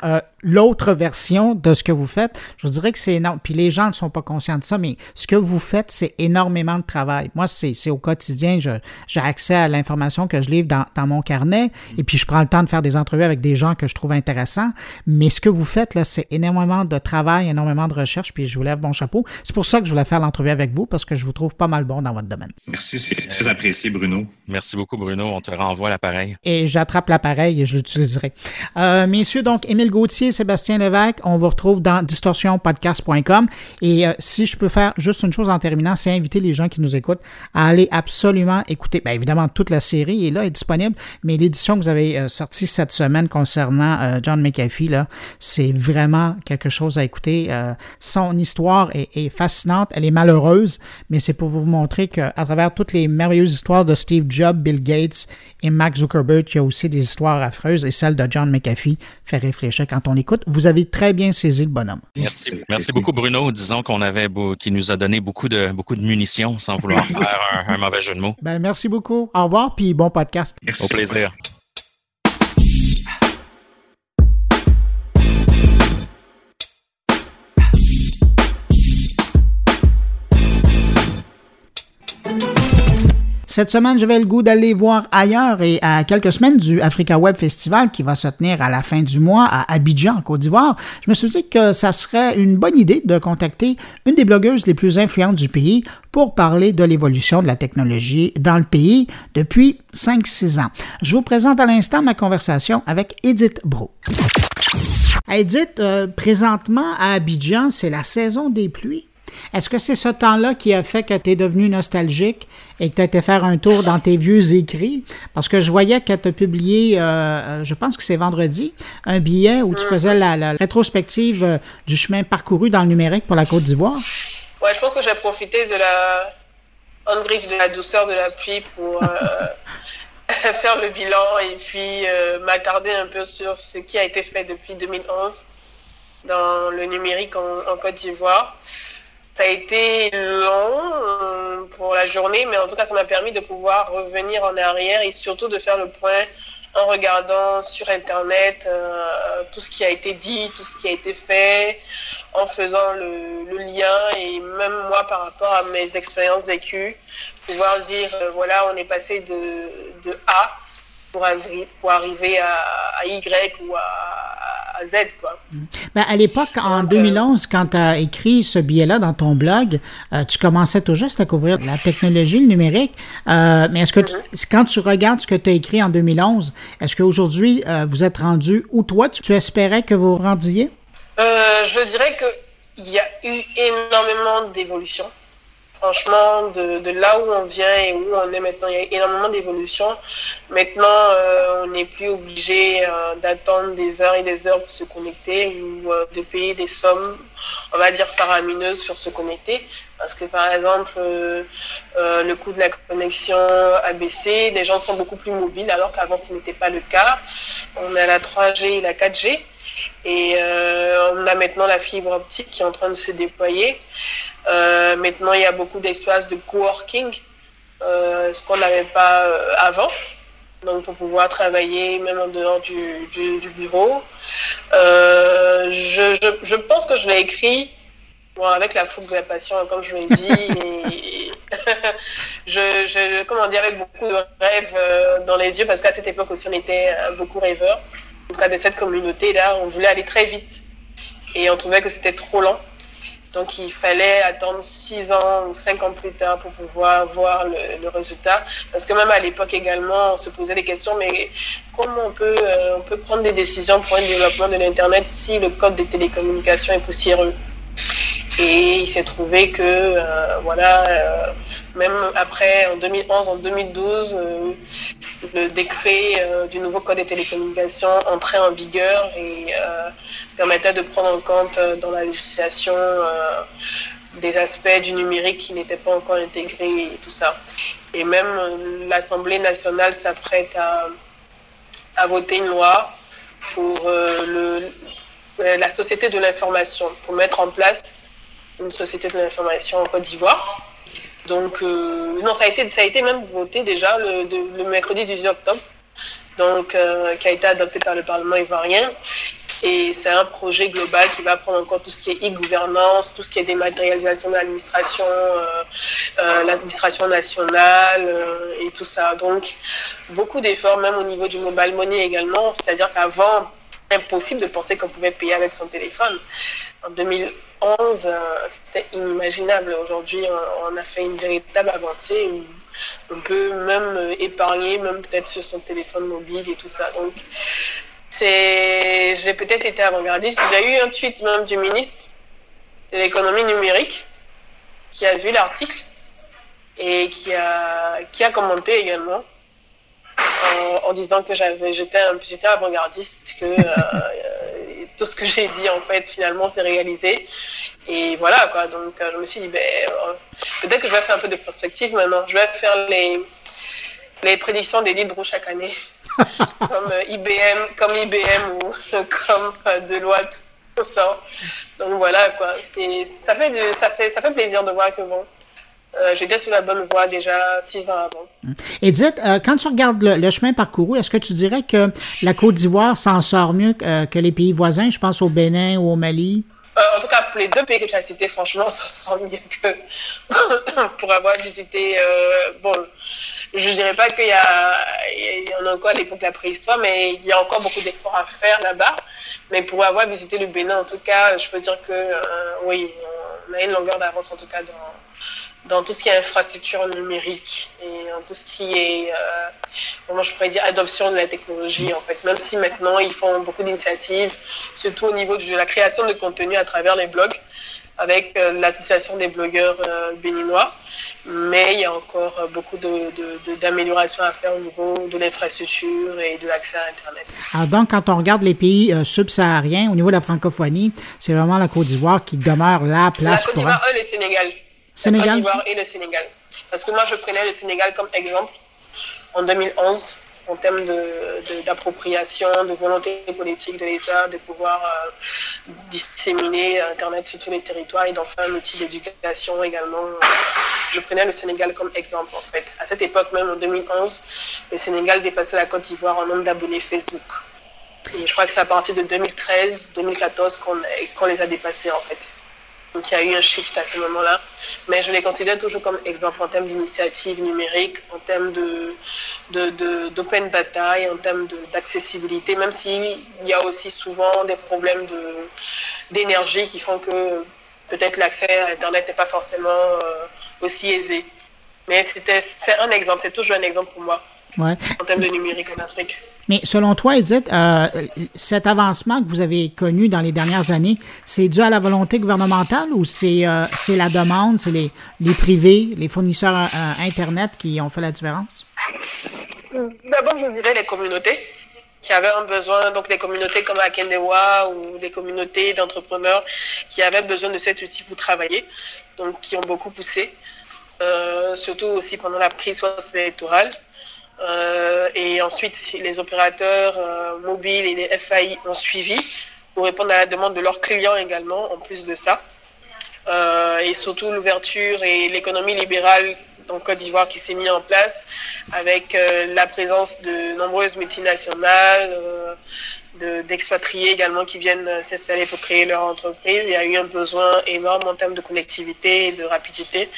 [SPEAKER 1] l'autre version de ce que vous faites, je dirais que c'est énorme. Puis les gens ne sont pas conscients de ça, mais ce que vous faites, c'est énormément de travail. Moi, c'est au quotidien. J'ai accès à l'information que je livre dans, dans, mon carnet et puis je prends le temps de faire des entrevues avec des gens que je trouve intéressants. Mais ce que vous faites, là, c'est énormément de travail, énormément de recherche, puis je vous lève mon chapeau. C'est pour ça que je voulais faire l'entrevue avec vous parce que je vous trouve pas mal bon dans votre domaine.
[SPEAKER 4] Merci, c'est très apprécié, Bruno.
[SPEAKER 3] Merci beaucoup, Bruno. On te renvoie l'appareil.
[SPEAKER 1] Et j'attrape l'appareil et je l'utiliserai. Euh, messieurs, donc, Émile Gauthier, Sébastien Lévesque. On vous retrouve dans distorsionpodcast.com. Et euh, si je peux faire juste une chose en terminant, c'est inviter les gens qui nous écoutent à aller absolument écouter. Bien évidemment, toute la série est là, est disponible, mais l'édition que vous avez euh, sortie cette semaine concernant euh, John McAfee, c'est vraiment quelque chose à écouter. son histoire est, est, fascinante, elle est malheureuse, mais c'est pour vous montrer qu'à travers toutes les merveilleuses histoires de Steve Jobs, Bill Gates et Mark Zuckerberg, il y a aussi des histoires affreuses et celle de John McAfee fait réfléchir quand on écoute. Vous avez très bien saisi le bonhomme.
[SPEAKER 3] Merci, merci beaucoup Bruno. Disons qu'on avait qui nous a donné beaucoup de beaucoup de munitions sans vouloir faire un, mauvais jeu de mots.
[SPEAKER 1] Ben merci beaucoup. Au revoir puis bon podcast.
[SPEAKER 3] Au plaisir.
[SPEAKER 1] Cette semaine, j'avais le goût d'aller voir ailleurs et à quelques semaines du Africa Web Festival qui va se tenir à la fin du mois à Abidjan, en Côte d'Ivoire, je me suis dit que ça serait une bonne idée de contacter une des blogueuses les plus influentes du pays pour parler de l'évolution de la technologie dans le pays depuis 5-6 ans. Je vous présente à l'instant ma conversation avec Edith Bro. Edith, euh, présentement à Abidjan, c'est la saison des pluies. Est-ce que c'est ce temps-là qui a fait que tu es devenu nostalgique et que tu as été faire un tour dans tes vieux écrits? Parce que je voyais que tu as publié, euh, euh, je pense que c'est vendredi, un billet où tu mm. faisais la, rétrospective euh, du chemin parcouru dans le numérique pour la Côte d'Ivoire.
[SPEAKER 5] Ouais, je pense que j'ai profité de la de la douceur de la pluie pour faire le bilan et puis m'attarder un peu sur ce qui a été fait depuis 2011 dans le numérique en Côte d'Ivoire. Ça a été long euh, pour la journée, mais en tout cas, ça m'a permis de pouvoir revenir en arrière et surtout de faire le point en regardant sur Internet euh, tout ce qui a été dit, tout ce qui a été fait, en faisant le, lien et même moi par rapport à mes expériences vécues, pouvoir dire, euh, voilà, on est passé de, de A pour, pour arriver à, à Y ou à, Z. Quoi.
[SPEAKER 1] Ben, à l'époque, en 2011, euh, quand tu as écrit ce billet-là dans ton blog, euh, tu commençais tout juste à couvrir la technologie, le numérique. Euh, mais est-ce que mhm. quand tu regardes ce que tu as écrit en 2011, est-ce qu'aujourd'hui, vous êtes rendu où toi, tu, espérais que vous rendiez?
[SPEAKER 5] je dirais qu'il y a eu énormément d'évolution franchement, de, là où on vient et où on est maintenant, il y a énormément d'évolution. Maintenant, euh, on n'est plus obligé euh, d'attendre des heures et des heures pour se connecter ou euh, de payer des sommes, on va dire, faramineuses sur se connecter. Parce que, par exemple, le coût de la connexion a baissé, les gens sont beaucoup plus mobiles, alors qu'avant, ce n'était pas le cas. On a la 3G et la 4G. Et on a maintenant la fibre optique qui est en train de se déployer. Euh, maintenant, il y a beaucoup d'espaces de coworking, euh, ce qu'on n'avait pas avant. Donc, pour pouvoir travailler même en dehors du, du, bureau. Je, je, je, pense que je l'ai écrit bon, avec la fougue de la passion, comme je l'ai dit. et je, je, comment dire, avec beaucoup de rêves dans les yeux, parce qu'à cette époque aussi, on était beaucoup rêveurs en tout cas de cette communauté-là, on voulait aller très vite et on trouvait que c'était trop lent. Donc il fallait attendre six ans ou cinq ans plus tard pour pouvoir voir le, résultat. Parce que même à l'époque également, on se posait des questions, mais comment on peut, euh, on peut prendre des décisions pour un développement de l'Internet si le code des télécommunications est poussiéreux? Et il s'est trouvé que, euh, voilà, euh, même après, en 2011, en 2012, euh, le décret du nouveau code des télécommunications entrait en vigueur et permettait de prendre en compte dans la législation des aspects du numérique qui n'étaient pas encore intégrés et tout ça. Et même l'Assemblée nationale s'apprête à, à, voter une loi pour le, la société de l'information, pour mettre en place une société de l'information en Côte d'Ivoire. Donc, euh, non, ça a, été, ça a été même voté déjà le, mercredi 18 octobre, donc, euh, qui a été adopté par le Parlement ivoirien. Et c'est un projet global qui va prendre en compte tout ce qui est e-gouvernance, tout ce qui est dématérialisation de l'administration, euh, l'administration nationale et tout ça. Donc, beaucoup d'efforts, même au niveau du mobile money également. C'est-à-dire qu'avant, impossible de penser qu'on pouvait payer avec son téléphone. En 2011, euh, c'était inimaginable. Aujourd'hui, on, a fait une véritable avancée. on peut même euh, épargner, même peut-être sur son téléphone mobile et tout ça. Donc, j'ai peut-être été avant-gardiste. J'ai eu un tweet même du ministre de l'économie numérique qui a vu l'article et qui a, qui a commenté également en, disant que j'avais, j'étais, j'étais avant-gardiste, que euh, tout ce que j'ai dit en fait finalement s'est réalisé. Et voilà quoi. Donc euh, je me suis dit, ben, euh, peut-être que je vais faire un peu de prospective maintenant. Je vais faire les, les prédictions des livres chaque année, comme IBM, comme IBM ou comme Deloitte, tout ça. Donc voilà quoi. C'est, ça fait ça fait, ça fait plaisir de voir que bon euh, j'étais sur la bonne voie déjà six ans avant.
[SPEAKER 1] Edith, euh, quand tu regardes le, chemin parcouru, est-ce que tu dirais que la Côte d'Ivoire s'en sort mieux euh, que les pays voisins? Je pense au Bénin ou au Mali.
[SPEAKER 5] en tout cas, pour les deux pays que tu as cités, franchement, on s'en sort mieux que pour avoir visité. bon, je ne dirais pas qu'il y, y, en a encore à l'époque de la préhistoire, mais il y a encore beaucoup d'efforts à faire là-bas. Mais pour avoir visité le Bénin, en tout cas, je peux dire que oui, on a une longueur d'avance, en tout cas, dans dans tout ce qui est infrastructure numérique et dans tout ce qui est, euh, comment je pourrais dire, adoption de la technologie en fait. Même si maintenant ils font beaucoup d'initiatives, surtout au niveau de la création de contenu à travers les blogs, avec euh, l'association des blogueurs euh, béninois, mais il y a encore beaucoup d'améliorations de, à faire au niveau de l'infrastructure et de l'accès à Internet.
[SPEAKER 1] Alors donc, quand on regarde les pays subsahariens, au niveau de la francophonie, c'est vraiment la Côte d'Ivoire qui demeure la place.
[SPEAKER 5] La Côte d'Ivoire, pour... le Sénégal.
[SPEAKER 1] Sénégal.
[SPEAKER 5] Côte d'Ivoire et le Sénégal. Parce que moi, je prenais le Sénégal comme exemple en 2011 en termes d'appropriation, de, de, volonté politique de l'État de pouvoir euh, disséminer Internet sur tous les territoires et d'en faire un outil d'éducation également. Je prenais le Sénégal comme exemple en fait. À cette époque même, en 2011, le Sénégal dépassait la Côte d'Ivoire en nombre d'abonnés Facebook. Et je crois que c'est à partir de 2013-2014 qu'on les a dépassés en fait. Donc il y a eu un shift à ce moment-là. Mais je les considère toujours comme exemple en termes d'initiative numérique, en termes d'open de, data en termes d'accessibilité, même s'il y a aussi souvent des problèmes d'énergie qui font que peut-être l'accès à Internet n'est pas forcément euh, aussi aisé. Mais c'est un exemple, c'est toujours un exemple pour moi en termes de numérique en Afrique.
[SPEAKER 1] Mais selon toi, Edith, euh, cet avancement que vous avez connu dans les dernières années, c'est dû à la volonté gouvernementale ou c'est euh, la demande, c'est les, les, privés, les fournisseurs euh, Internet qui ont fait la différence?
[SPEAKER 5] D'abord, je dirais les communautés qui avaient un besoin, donc les communautés comme Akendewa ou des communautés d'entrepreneurs qui avaient besoin de cet outil pour travailler, donc qui ont beaucoup poussé, surtout aussi pendant la crise électorale. Euh, et ensuite, les opérateurs euh, mobiles et les FAI ont suivi pour répondre à la demande de leurs clients également, en plus de ça. Euh, et surtout l'ouverture et l'économie libérale en Côte d'Ivoire qui s'est mise en place avec la présence de nombreuses multinationales, euh, d'expatriés également qui viennent s'installer pour créer leur entreprise. Il y a eu un besoin énorme en termes de connectivité et de rapidité,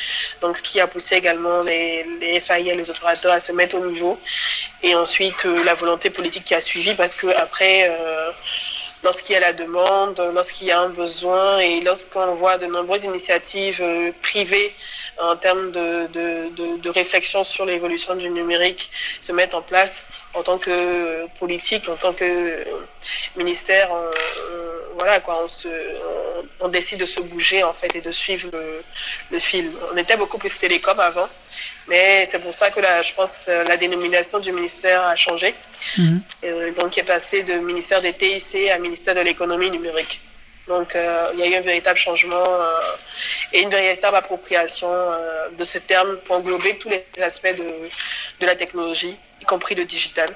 [SPEAKER 5] donc ce qui a poussé également les, les FAI et les opérateurs à se mettre au niveau. Et ensuite la volonté politique qui a suivi parce que après lorsqu'il y a la demande, lorsqu'il y a un besoin et lorsqu'on voit de nombreuses initiatives euh, privées en termes de, de, de, réflexion sur l'évolution du numérique se mettre en place en tant que politique, en tant que ministère, voilà quoi, on, se, on, décide de se bouger en fait et de suivre le, le film. On était beaucoup plus télécom avant mais c'est pour ça que là, je pense la dénomination du ministère a changé. Mhm. Euh, donc, il est passé de ministère des TIC à ministère de l'économie numérique. Donc, euh, il y a eu un véritable changement euh, et une véritable appropriation de ce terme pour englober tous les aspects de, de la technologie, compris le digital.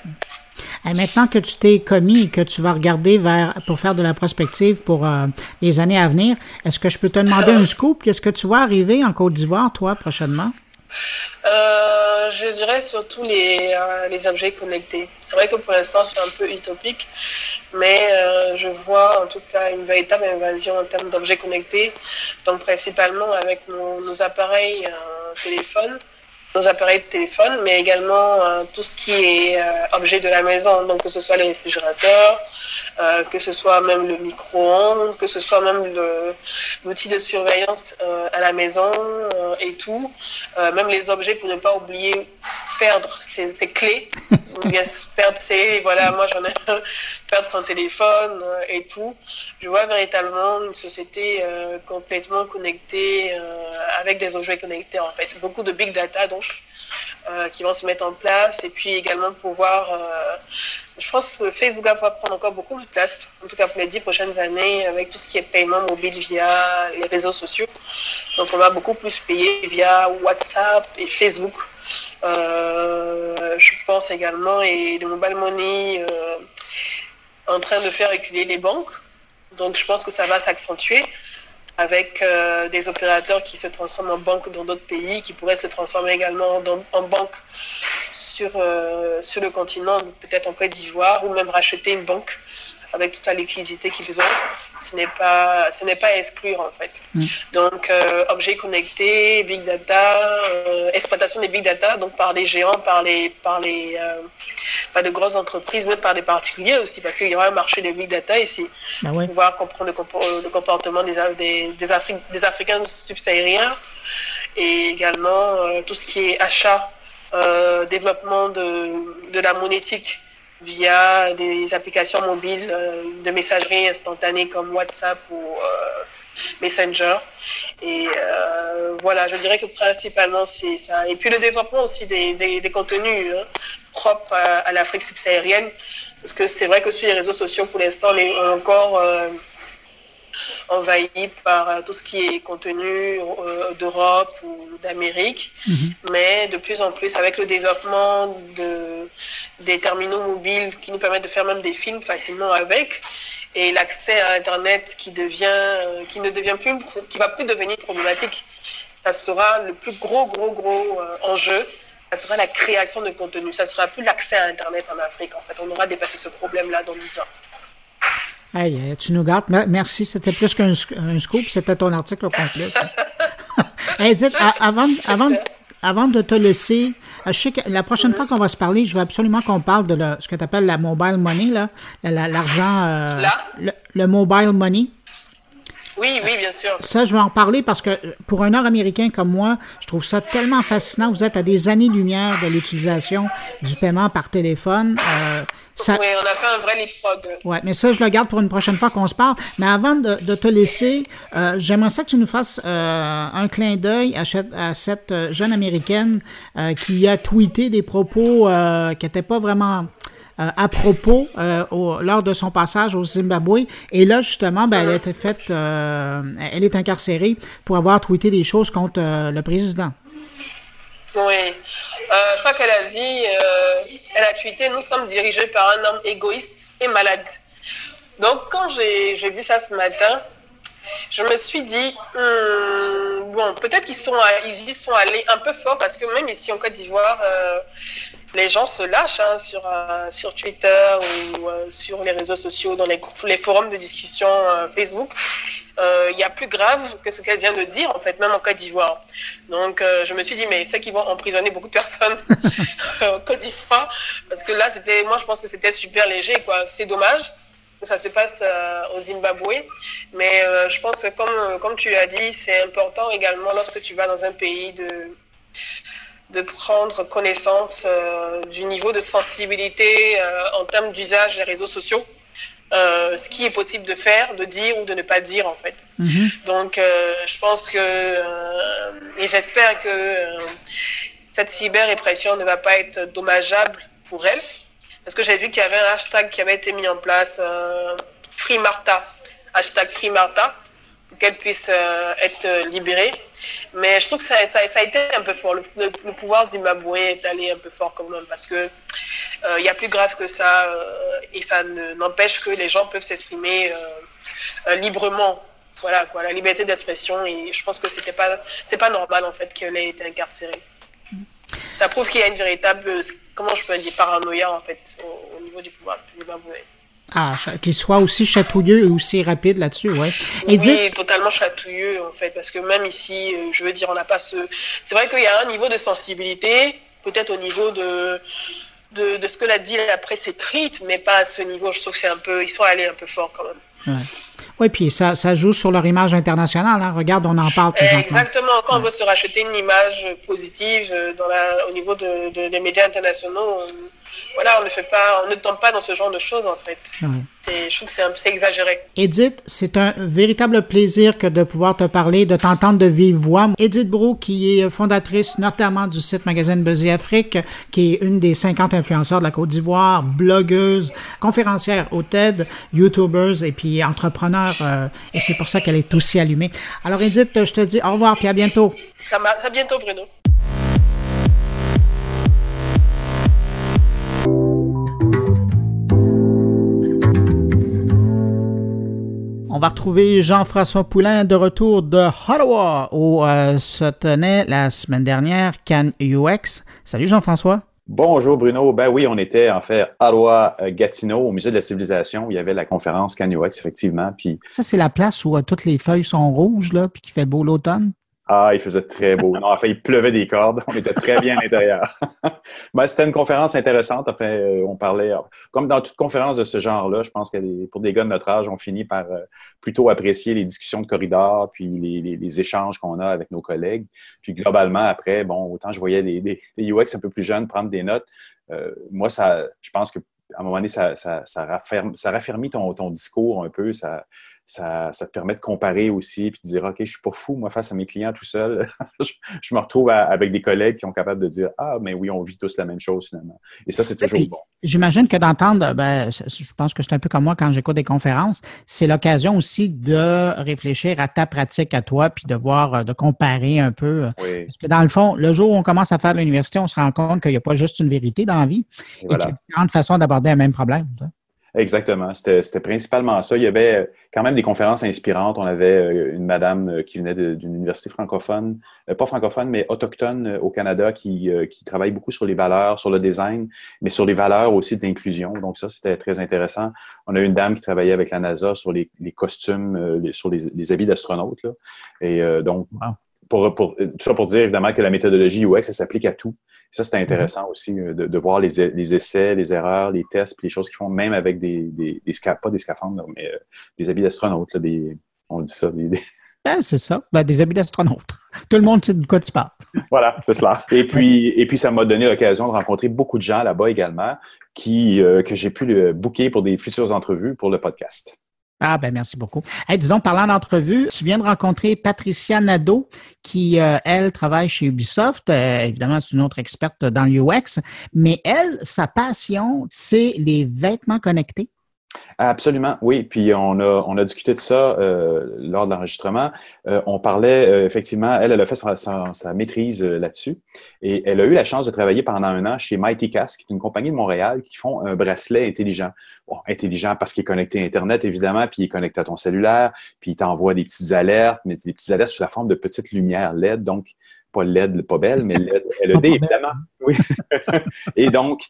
[SPEAKER 1] Et maintenant que tu t'es commis et que tu vas regarder vers pour faire de la prospective pour les années à venir, est-ce que je peux te demander un scoop? Qu'est-ce que tu vois arriver en Côte d'Ivoire, toi, prochainement?
[SPEAKER 5] Euh, je dirais surtout les, euh, les objets connectés. C'est vrai que pour l'instant, c'est un peu utopique, mais euh, je vois en tout cas une véritable invasion en termes d'objets connectés, donc principalement avec nos, nos appareils téléphones nos appareils de téléphone, mais également euh, tout ce qui est euh, objet de la maison, donc que ce soit les réfrigérateurs, euh, que ce soit même le micro-ondes, que ce soit même l'outil de surveillance à la maison et tout, même les objets pour ne pas oublier perdre ses, ses clés, ou bien perdre ses, voilà, moi j'en ai perdre son téléphone et tout. Je vois véritablement une société complètement connectée avec des objets connectés en fait, beaucoup de big data donc euh, qui vont se mettre en place et puis également pouvoir, euh, je pense que Facebook va prendre encore beaucoup de place, en tout cas pour les dix prochaines années, avec tout ce qui est paiement mobile via les réseaux sociaux. Donc on va beaucoup plus payer via WhatsApp et Facebook. Euh, je pense également, et le mobile money en train de faire reculer les banques. Donc je pense que ça va s'accentuer avec euh, des opérateurs qui se transforment en banque dans d'autres pays, qui pourraient se transformer également en banque sur, euh, sur le continent, peut-être en Côte d'Ivoire, ou même racheter une banque avec toute la liquidité qu'ils ont. Ce n'est pas, ce n'est pas à exclure en fait. Mm. Donc, euh, objets connectés, big data, exploitation des big data, donc par les géants, par les, par les, pas de grosses entreprises, même par des particuliers aussi, parce qu'il y aura un marché des big data ici. Bah pouvoir comprendre le, comportement des, des, des, Africains subsahariens et également euh, tout ce qui est achat, euh, développement de, de, la monétique via des applications mobiles euh, de messagerie instantanée comme WhatsApp ou Messenger. Et euh, voilà, je dirais que principalement c'est ça. Et puis le développement aussi des, des, contenus hein, propres à, l'Afrique subsaharienne. Parce que c'est vrai que sur les réseaux sociaux, pour l'instant, on est encore euh, envahi par euh, tout ce qui est contenu d'Europe ou d'Amérique. Mm-hmm. Mais de plus en plus, avec le développement de, des terminaux mobiles qui nous permettent de faire même des films facilement avec, et l'accès à Internet qui devient, euh, qui ne devient plus, qui va plus devenir problématique. Ça sera le plus gros, gros, gros euh, enjeu. Ça sera la création de contenu. Ça sera plus l'accès à Internet en Afrique. En fait, on aura dépassé ce problème-là dans 10 ans.
[SPEAKER 1] Hey, tu nous gardes. Merci. C'était plus qu'un scoop. C'était ton article au complet. hey, dites, avant, avant, avant de te laisser, euh, je sais que la prochaine fois qu'on va se parler, je veux absolument qu'on parle de ce que tu appelles la mobile money, là, l'argent, euh, le, mobile money.
[SPEAKER 5] Oui, oui, bien sûr.
[SPEAKER 1] Ça, je vais en parler parce que euh, pour un Nord-Américain comme moi, je trouve ça tellement fascinant. Vous êtes à des années-lumière de l'utilisation du paiement par téléphone.
[SPEAKER 5] Oui, on a fait un vrai leapfrog.
[SPEAKER 1] Oui, mais ça, je le garde pour une prochaine fois qu'on se parle. Mais avant de, te laisser, euh, j'aimerais ça que tu nous fasses euh, un clin d'œil à, cette euh, jeune Américaine qui a tweeté des propos qui n'étaient pas vraiment à propos lors de son passage au Zimbabwe. Et là, justement, ben, elle, faite, elle est incarcérée pour avoir tweeté des choses contre le président.
[SPEAKER 5] Oui. Euh, je crois qu'elle a dit, euh, elle a tweeté, nous sommes dirigés par un homme égoïste et malade. Donc, quand j'ai vu ça ce matin, je me suis dit, hmm, bon, peut-être qu'ils sont, ils y sont allés un peu fort parce que même ici en Côte d'Ivoire, euh, les gens se lâchent hein, sur, euh, sur Twitter ou euh, sur les réseaux sociaux, dans les, les forums de discussion Facebook. Il y a plus grave que ce qu'elle vient de dire, en fait, même en Côte d'Ivoire. Donc, je me suis dit, mais c'est qu'ils vont emprisonner beaucoup de personnes en Côte d'Ivoire. Parce que là, c'était, moi, je pense que c'était super léger, quoi. C'est dommage ça se passe euh, au Zimbabwe. Mais euh, je pense que comme, comme tu l'as dit, c'est important également lorsque tu vas dans un pays de, de prendre connaissance euh, du niveau de sensibilité en termes d'usage des réseaux sociaux. ce qui est possible de faire, de dire ou de ne pas dire en fait. Mhm. Donc je pense que et j'espère que cette cyber-répression ne va pas être dommageable pour elle parce que j'ai vu qu'il y avait un hashtag qui avait été mis en place, euh, Free Martha, hashtag Free Martha, pour qu'elle puisse euh, être libérée. Mais je trouve que ça, ça, a été un peu fort. Le, pouvoir zimbabwe est allé un peu fort quand même, parce que euh, il y a plus grave que ça, euh, et ça n'empêche que les gens peuvent s'exprimer librement. Voilà, quoi, la liberté d'expression, et je pense que c'était pas, pas normal en fait qu'elle ait été incarcérée ça prouve qu'il y a une véritable, comment je peux dire, paranoïa en fait au, niveau du pouvoir
[SPEAKER 1] Ah, qu'il soit aussi chatouilleux et aussi rapide là-dessus, ouais.
[SPEAKER 5] Et oui, totalement chatouilleux en fait, parce que même ici, euh, je veux dire, on n'a pas ce. C'est vrai qu'il y a un niveau de sensibilité, peut-être au niveau de, de, ce que l'a dit la presse écrite, mais pas à ce niveau. Je trouve que c'est un peu, ils sont allés un peu fort quand même.
[SPEAKER 1] Ouais. Oui, puis ça, ça joue sur leur image internationale. Hein. Regarde, on en parle présentement.
[SPEAKER 5] Exactement. Quand on veut se racheter une image positive euh, dans la, au niveau de, des médias internationaux, voilà, on ne fait pas, on ne tombe pas dans ce genre de choses en fait. Je trouve que c'est exagéré.
[SPEAKER 1] Edith, c'est un véritable plaisir que de pouvoir te parler, de t'entendre de vive voix. Edith Brou, qui est fondatrice notamment du site magazine Buzzy Afrique, qui est une des 50 influenceurs de la Côte d'Ivoire, blogueuse, conférencière au TED, YouTubers et puis entrepreneur. Euh, et c'est pour ça qu'elle est aussi allumée. Alors Edith, je te dis au revoir puis à bientôt.
[SPEAKER 5] Ça à bientôt Bruno.
[SPEAKER 1] On va retrouver Jean-François Poulain de retour de Ottawa où euh, se tenait la semaine dernière Cannes UX. Salut Jean-François.
[SPEAKER 6] Bonjour Bruno. Ben oui, on était en fait à Ottawa-Gatineau au Musée de la Civilisation. Il y avait la conférence Cannes UX, effectivement. Puis...
[SPEAKER 1] Ça, c'est la place où euh, toutes les feuilles sont rouges, là, puis qui fait beau l'automne?
[SPEAKER 6] Ah, il faisait très beau. Non, enfin, il pleuvait des cordes. On était très bien à l'intérieur. ben, c'était une conférence intéressante. Enfin, euh, on parlait, comme dans toute conférence de ce genre-là, je pense que pour des gars de notre âge, on finit par euh, plutôt apprécier les discussions de corridor, puis les, échanges qu'on a avec nos collègues. Puis globalement, après, bon, autant je voyais les, UX un peu plus jeunes prendre des notes. Euh, moi, ça, je pense que à un moment donné, ça, ça, ça, raffermit ton, ton discours un peu. Ça, ça, te permet de comparer aussi, puis de dire, OK, je suis pas fou, moi, face à mes clients tout seul. je, me retrouve avec des collègues qui sont capables de dire, ah, mais oui, on vit tous la même chose finalement. Et ça, c'est toujours bon.
[SPEAKER 1] J'imagine que d'entendre, ben, je pense que c'est un peu comme moi quand j'écoute des conférences, c'est l'occasion aussi de réfléchir à ta pratique à toi, puis de voir, euh, de comparer un peu. Parce que dans le fond, le jour où on commence à faire l'université, on se rend compte qu'il n'y a pas juste une vérité dans la vie, et, qu'il y a différentes façons d'aborder un même problème.
[SPEAKER 6] Exactement. C'était principalement ça. Il y avait euh, quand même des conférences inspirantes. On avait euh, une madame euh, qui venait d'une université francophone, pas francophone, mais autochtone au Canada, qui, qui travaille beaucoup sur les valeurs, sur le design, mais sur les valeurs aussi d'inclusion. Donc ça, c'était très intéressant. On a une dame qui travaillait avec la NASA sur les, les costumes, sur les, les habits d'astronautes. Et donc, pour, pour, tout ça pour dire évidemment que la méthodologie UX, ça s'applique à tout. Ça, c'est intéressant aussi euh, de, voir les, essais, les erreurs, les tests, puis les choses qu'ils font, même avec des, des, pas des scaphandres, mais euh, des habits d'astronaute. On dit ça.
[SPEAKER 1] Ah, c'est ça. Ben, des habits d'astronaute. Tout le monde sait de quoi tu parles.
[SPEAKER 6] voilà, c'est cela. Et puis, et puis ça m'a donné l'occasion de rencontrer beaucoup de gens là-bas également qui, euh, que j'ai pu le booker pour des futures entrevues pour le podcast.
[SPEAKER 1] Ah, ben merci beaucoup. disons, parlant d'entrevue, tu viens de rencontrer Patricia Nadeau, qui, euh, elle, travaille chez Ubisoft. Euh, évidemment, c'est une autre experte dans l'UX, mais elle, sa passion, c'est les vêtements connectés.
[SPEAKER 6] Absolument, oui. Puis on a, on a discuté de ça euh, lors de l'enregistrement. Euh, on parlait euh, effectivement, elle, elle a fait sa, maîtrise là-dessus et elle a eu la chance de travailler pendant un an chez Mighty est une compagnie de Montréal qui font un bracelet intelligent. Intelligent parce qu'il est connecté à Internet, évidemment, puis il est connecté à ton cellulaire, puis il t'envoie des petites alertes, mais des petites alertes sous la forme de petites lumières LED. Donc, pas LED, pas belle, mais LED, LED évidemment. Oui. et donc,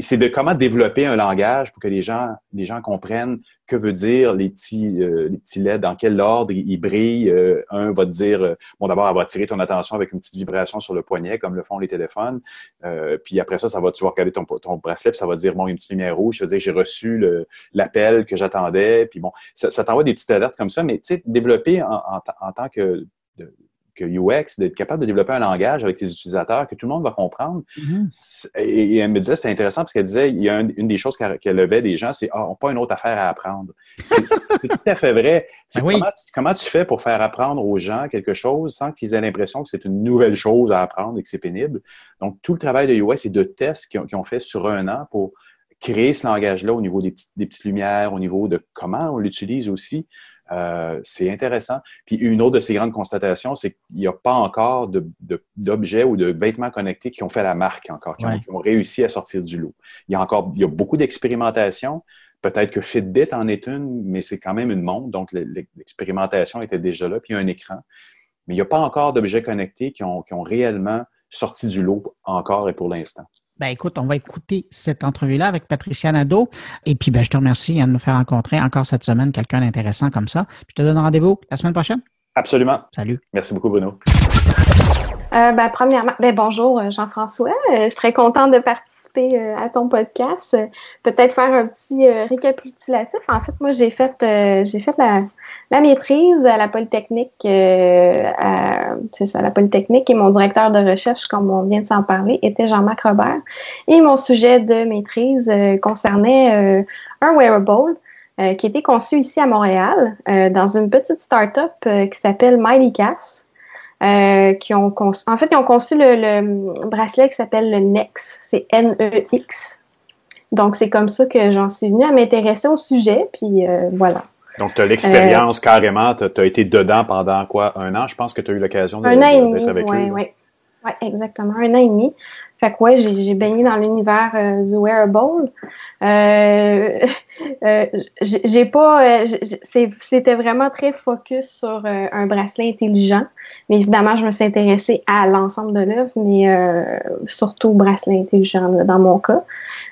[SPEAKER 6] c'est de comment développer un langage pour que les gens, les gens comprennent que veut dire les petits, euh, les petits LED, dans quel ordre ils, brillent. Euh, un va te dire, euh, bon, d'abord, elle va attirer ton attention avec une petite vibration sur le poignet, comme le font les téléphones. puis après ça, ça va, tu vas regarder ton, ton bracelet, puis ça va dire, bon, il y a une petite lumière rouge, ça veut dire j'ai reçu l'appel que j'attendais. Puis bon, ça, t'envoie des petites alertes comme ça, mais tu sais, développer en, en tant que UX, d'être capable de développer un langage avec tes utilisateurs que tout le monde va comprendre. Mm-hmm. et, elle me disait, c'était intéressant parce qu'elle disait, il y a une, des choses qu'elle levait des gens, c'est Ah, on n'a pas une autre affaire à apprendre. C'est tout à fait vrai. Ben comment, tu, fais pour faire apprendre aux gens quelque chose sans qu'ils aient l'impression que c'est une nouvelle chose à apprendre et que c'est pénible? Donc, tout le travail de UX et de tests qu'ils ont, fait sur un an pour créer ce langage-là au niveau des petites lumières, au niveau de comment on l'utilise aussi. Euh, c'est intéressant. Puis une autre de ces grandes constatations, c'est qu'il n'y a pas encore d'objets ou de vêtements connectés qui ont fait la marque encore, qui, ont, réussi à sortir du lot. Il y a encore il y a beaucoup d'expérimentation. Peut-être que Fitbit en est une, mais c'est quand même une montre, donc l'expérimentation était déjà là, puis il y a un écran. Mais il n'y a pas encore d'objets connectés qui ont, qui ont réellement sorti du lot encore et pour l'instant.
[SPEAKER 1] Ben écoute, on va écouter cette entrevue-là avec Patricia Nadeau. Et puis, ben, je te remercie de nous faire rencontrer encore cette semaine quelqu'un d'intéressant comme ça. je te donne rendez-vous la semaine prochaine.
[SPEAKER 6] Absolument.
[SPEAKER 1] Salut.
[SPEAKER 6] Merci beaucoup, Bruno.
[SPEAKER 7] Euh, ben, premièrement, ben, bonjour Jean-François. Euh, je suis très contente de participer euh, à ton podcast. Peut-être faire un petit euh, récapitulatif. En fait, moi, j'ai fait euh, fait la, la, maîtrise à la Polytechnique. c'est ça, la Polytechnique. Et mon directeur de recherche, comme on vient de s'en parler, était Jean-Marc Robert. Et mon sujet de maîtrise concernait un wearable. qui était conçu ici à Montréal dans une petite start-up qui s'appelle MightyCast. Euh, qui ont conçu, en fait, ils ont conçu le, bracelet qui s'appelle le NEX. C'est N-E-X. Donc, c'est comme ça que j'en suis venue à m'intéresser au sujet, puis euh, voilà.
[SPEAKER 6] Donc, tu as l'expérience euh, carrément, tu as, été dedans pendant quoi, un an? Je pense que tu as eu l'occasion
[SPEAKER 7] d'être avec eux. Oui. Oui, exactement, un an et demi. Fait que ouais, j'ai baigné dans l'univers euh, du wearable. Euh, euh, j'ai pas, c'était vraiment très focus sur un bracelet intelligent. Mais évidemment, je me suis intéressée à l'ensemble de l'œuvre, mais surtout au bracelet intelligent dans mon cas.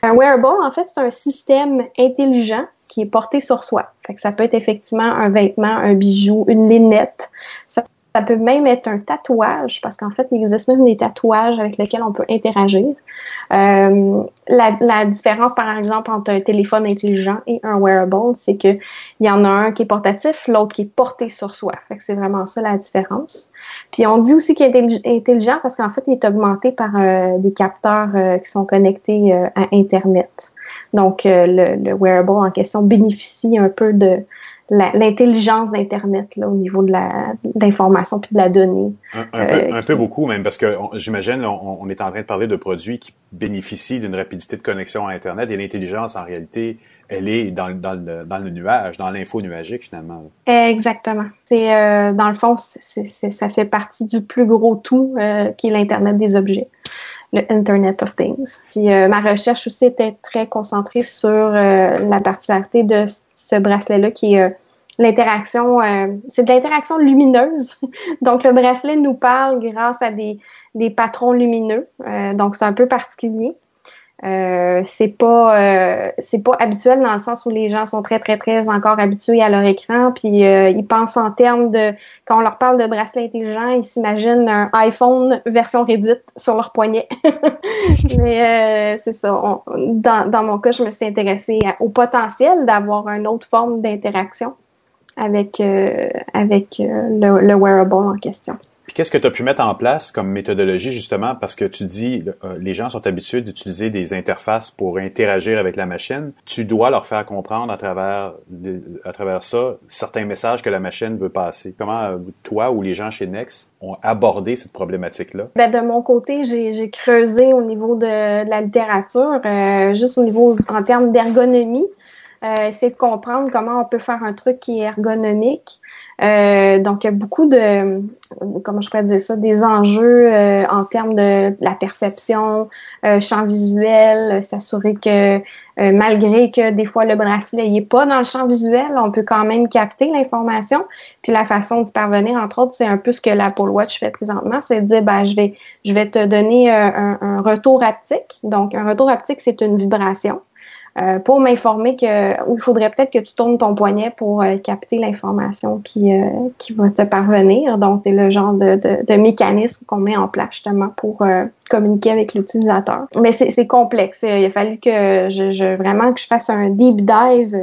[SPEAKER 7] Un wearable, en fait, c'est un système intelligent qui est porté sur soi. Fait que ça peut être effectivement un vêtement, un bijou, une lunette. Ça peut même être un tatouage, parce qu'en fait, il existe même des tatouages avec lesquels on peut interagir. Euh, la, différence, par exemple, entre un téléphone intelligent et un wearable, c'est qu'il y en a un qui est portatif, l'autre qui est porté sur soi. c'est vraiment ça la différence. Puis on dit aussi qu'il est intelligent parce qu'en fait, il est augmenté par euh, des capteurs euh, qui sont connectés à Internet. Donc, le, le, wearable en question bénéficie un peu de, l'intelligence d'Internet là, au niveau de l'information puis de la donnée.
[SPEAKER 6] Un, peu, un peu, beaucoup même, parce que j'imagine on, on, est en train de parler de produits qui bénéficient d'une rapidité de connexion à Internet et l'intelligence, en réalité, elle est dans, dans, le, dans le nuage, dans l'info nuagique finalement.
[SPEAKER 7] Exactement. C'est euh, dans le fond, c'est ça fait partie du plus gros tout euh, qui est l'Internet des objets le Internet of Things. Puis euh, ma recherche aussi était très concentrée sur euh, la particularité de ce bracelet-là qui est euh, l'interaction, c'est de l'interaction lumineuse. donc le bracelet nous parle grâce à des, des patrons lumineux. donc c'est un peu particulier. Euh, c'est pas euh, c'est pas habituel dans le sens où les gens sont très très très encore habitués à leur écran puis euh, ils pensent en termes de quand on leur parle de bracelet intelligent ils s'imaginent un iPhone version réduite sur leur poignet. Mais c'est ça. Dans, dans mon cas je me suis intéressée au potentiel d'avoir une autre forme d'interaction avec avec le, le wearable en question
[SPEAKER 6] puis qu'est-ce que tu as pu mettre en place comme méthodologie justement? Parce que tu dis euh, les gens sont habitués d'utiliser des interfaces pour interagir avec la machine. Tu dois leur faire comprendre à travers à travers ça certains messages que la machine veut passer. Comment euh, toi ou les gens chez Next ont abordé cette problématique là
[SPEAKER 7] ben, de mon côté, j'ai creusé au niveau de, la littérature, euh, juste au niveau en termes d'ergonomie. Essayer de comprendre comment on peut faire un truc qui est ergonomique. Euh, donc, il y a beaucoup de, comment je pourrais dire ça, des enjeux euh, en termes de la perception, euh, champ visuel, s'assurer que malgré que des fois le bracelet n'est pas dans le champ visuel, on peut quand même capter l'information. Puis la façon d'y parvenir, entre autres, c'est un peu ce que l'Apple Watch fait présentement, c'est de dire, ben, je vais, je vais te donner un, un retour haptique. Donc, un retour haptique, c'est une vibration. Euh, pour m'informer que il faudrait peut-être que tu tournes ton poignet pour euh, capter l'information qui, euh, qui va te parvenir. Donc, c'est le genre de, de, de mécanisme qu'on met en place justement pour communiquer avec l'utilisateur. Mais c'est complexe. Il a fallu que je, je, vraiment que je fasse un deep dive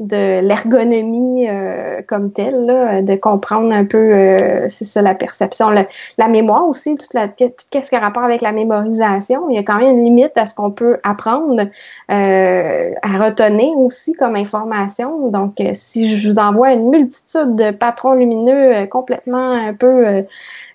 [SPEAKER 7] de l'ergonomie euh, comme telle, de comprendre un peu, euh, c'est ça, la perception, la, mémoire aussi, toute la, tout ce qui a rapport avec la mémorisation. Il y a quand même une limite à ce qu'on peut apprendre euh, à retenir aussi comme information. Donc, si je vous envoie une multitude de patrons lumineux complètement un peu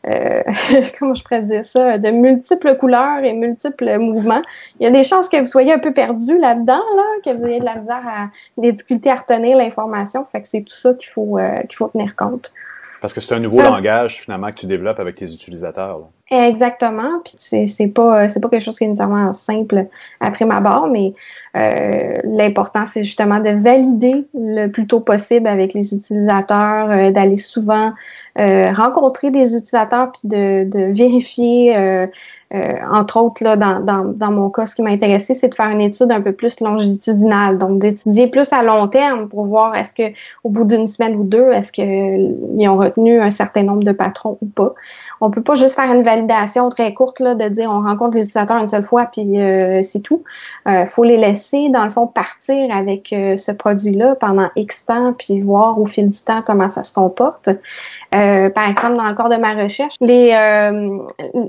[SPEAKER 7] euh, comment je pourrais dire ça, de multiples couleurs et multiples mouvements. Il y a des chances que vous soyez un peu perdu là-dedans, là, que vous ayez de la misère à des difficultés à retenir l'information. Fait que c'est tout ça qu'il faut, euh, qu'il faut tenir compte.
[SPEAKER 6] Parce que c'est un nouveau langage finalement que tu développes avec tes utilisateurs.
[SPEAKER 7] Exactement. Puis c'est, c'est pas c'est pas quelque chose qui est nécessairement simple après ma barre, mais euh, l'important c'est justement de valider le plus tôt possible avec les utilisateurs, euh, d'aller souvent euh, rencontrer des utilisateurs puis de, de vérifier euh, entre autres, là, dans, dans, dans, mon cas, ce qui m'a intéressé, c'est de faire une étude un peu plus longitudinale, donc d'étudier plus à long terme pour voir est-ce que au bout d'une semaine ou deux, est-ce qu'ils ont retenu un certain nombre de patrons ou pas. On peut pas juste faire une validation très courte là, de dire on rencontre les utilisateurs une seule fois puis euh, c'est tout. Euh, faut les laisser dans le fond partir avec euh, ce produit-là pendant X temps puis voir au fil du temps comment ça se comporte. par exemple, dans le corps de ma recherche, les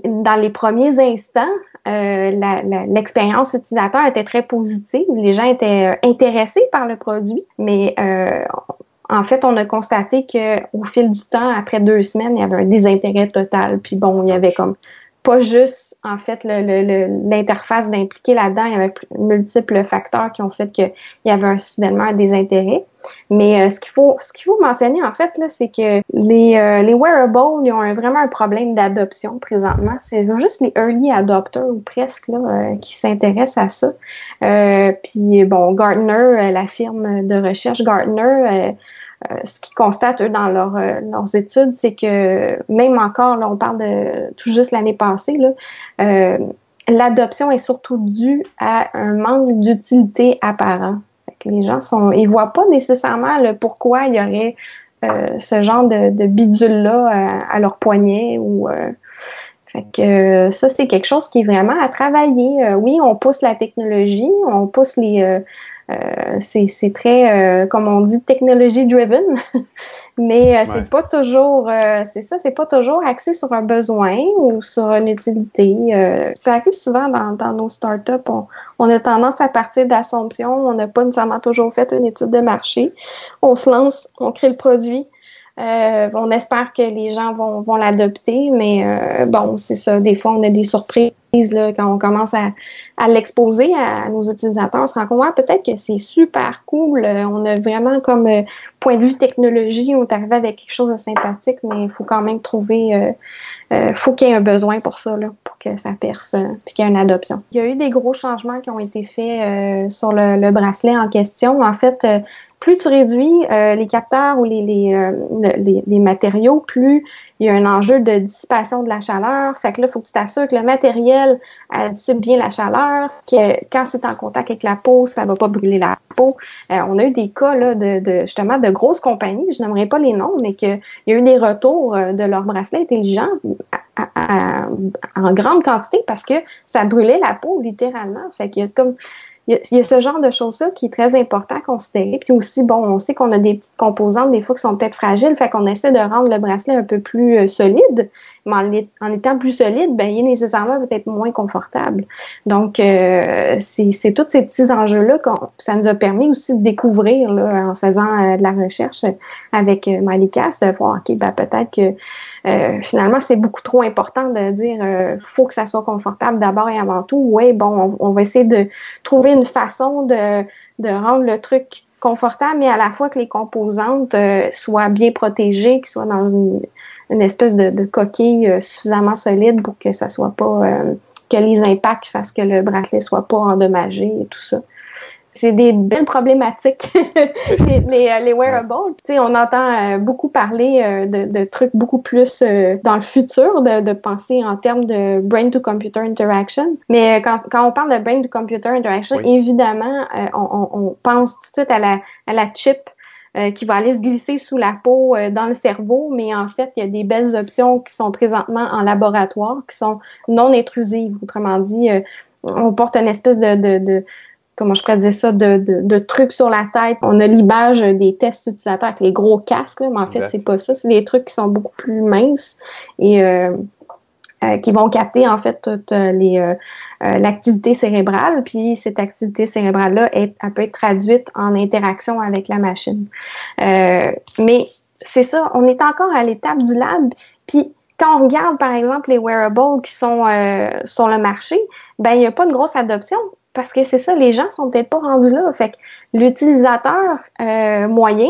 [SPEAKER 7] dans les premiers instants, euh, l'expérience utilisateur était très positive. Les gens étaient euh, intéressés par le produit, mais euh, en fait, on a constaté que au fil du temps, après deux semaines, il y avait un désintérêt total. Puis bon, il y avait comme pas juste en fait l'interface d'impliquer là-dedans, il y avait multiples facteurs qui ont fait qu'il y avait un, soudainement un désintérêt. Mais euh, ce qu'il faut ce qu'il faut mentionner en fait c'est que les, euh, les wearables ils ont vraiment un problème d'adoption présentement. C'est juste les early adopters ou presque là, euh, qui s'intéressent à ça. puis bon, Gartner, la firme de recherche Gartner euh, ce qu'ils constatent, eux, dans leur, euh, leurs études, c'est que même encore, là, on parle de tout juste l'année passée, euh, l'adoption est surtout due à un manque d'utilité apparent. les gens sont, ils voient pas nécessairement le pourquoi il y aurait ce genre de, bidule-là à, leur poignet ou fait que ça, c'est quelque chose qui est vraiment à travailler. oui, on pousse la technologie, on pousse les, euh, c'est très, euh, comme on dit, technology driven, mais euh, c'est pas toujours, c'est ça, c'est pas toujours axé sur un besoin ou sur une utilité. ça arrive souvent dans, dans nos startups. On, on a tendance à partir d'assumptions. On n'a pas nécessairement toujours fait une étude de marché. On se lance, on crée le produit. On espère que les gens vont, vont l'adopter, mais bon, c'est ça. Des fois, on a des surprises Là, quand on commence à, à l'exposer à, nos utilisateurs, on se rend compte peut-être que c'est super cool. Euh, on a vraiment comme euh, point de vue technologie, on est arrivé avec quelque chose de sympathique, mais il faut quand même trouver, euh, euh faut qu'il y ait un besoin pour ça, là, pour que ça perce, puis qu'il y ait une adoption. Il y a eu des gros changements qui ont été faits sur le, bracelet en question. En fait, plus tu réduis euh, les capteurs ou les, les, euh, les, les, matériaux, plus il y a un enjeu de dissipation de la chaleur. Fait que là, il faut que tu t'assures que le matériel euh, dissipe bien la chaleur, que quand c'est en contact avec la peau, ça va pas brûler la peau. on a eu des cas là, de, de, justement de grosses compagnies, je n'aimerais pas les noms, mais qu'il y a eu des retours de leurs bracelets intelligents en grande quantité parce que ça brûlait la peau littéralement. Fait qu'il y a comme il y, a, ce genre de choses-là qui est très important à considérer. Puis aussi, bon, on sait qu'on a des petites composantes, des fois, qui sont peut-être fragiles, fait qu'on essaie de rendre le bracelet un peu plus euh, solide. Mais en, étant plus solide, ben, il est nécessairement peut-être moins confortable. Donc, euh, c'est tous ces petits enjeux-là que ça nous a permis aussi de découvrir là, en faisant euh, de la recherche avec euh, de voir, OK, ben, peut-être que finalement, c'est beaucoup trop important de dire faut que ça soit confortable d'abord et avant tout. Oui, bon, on, on va essayer de trouver une façon de, de rendre le truc confortable, mais à la fois que les composantes soient bien protégées, qu'ils soient dans une, espèce de, coquille suffisamment solide pour que ça soit pas que les impacts fassent que le bracelet soit pas endommagé et tout ça c'est des belles problématiques, les, les, euh, les, wearables. on entend euh, beaucoup parler euh, de, trucs beaucoup plus dans le futur, de, de, penser en termes de brain-to-computer interaction. Mais quand, quand, on parle de brain-to-computer interaction, évidemment, on, on, pense tout de suite à la, à la chip qui va aller se glisser sous la peau dans le cerveau, mais en fait, il y a des belles options qui sont présentement en laboratoire, qui sont non intrusives. Autrement dit, on porte une espèce de, de comment je pourrais dire ça, de, de, trucs sur la tête. On a l'image des tests utilisateurs avec les gros casques, mais en fait, c'est pas ça. C'est des trucs qui sont beaucoup plus minces et euh, euh, qui vont capter en fait toute euh, les l'activité cérébrale. Puis cette activité cérébrale-là, elle peut être traduite en interaction avec la machine. mais c'est ça, on est encore à l'étape du lab. Puis quand on regarde, par exemple, les wearables qui sont sur le marché, ben il n'y a pas de grosse adoption parce que c'est ça, les gens sont peut-être pas rendus là. Fait que l'utilisateur euh, moyen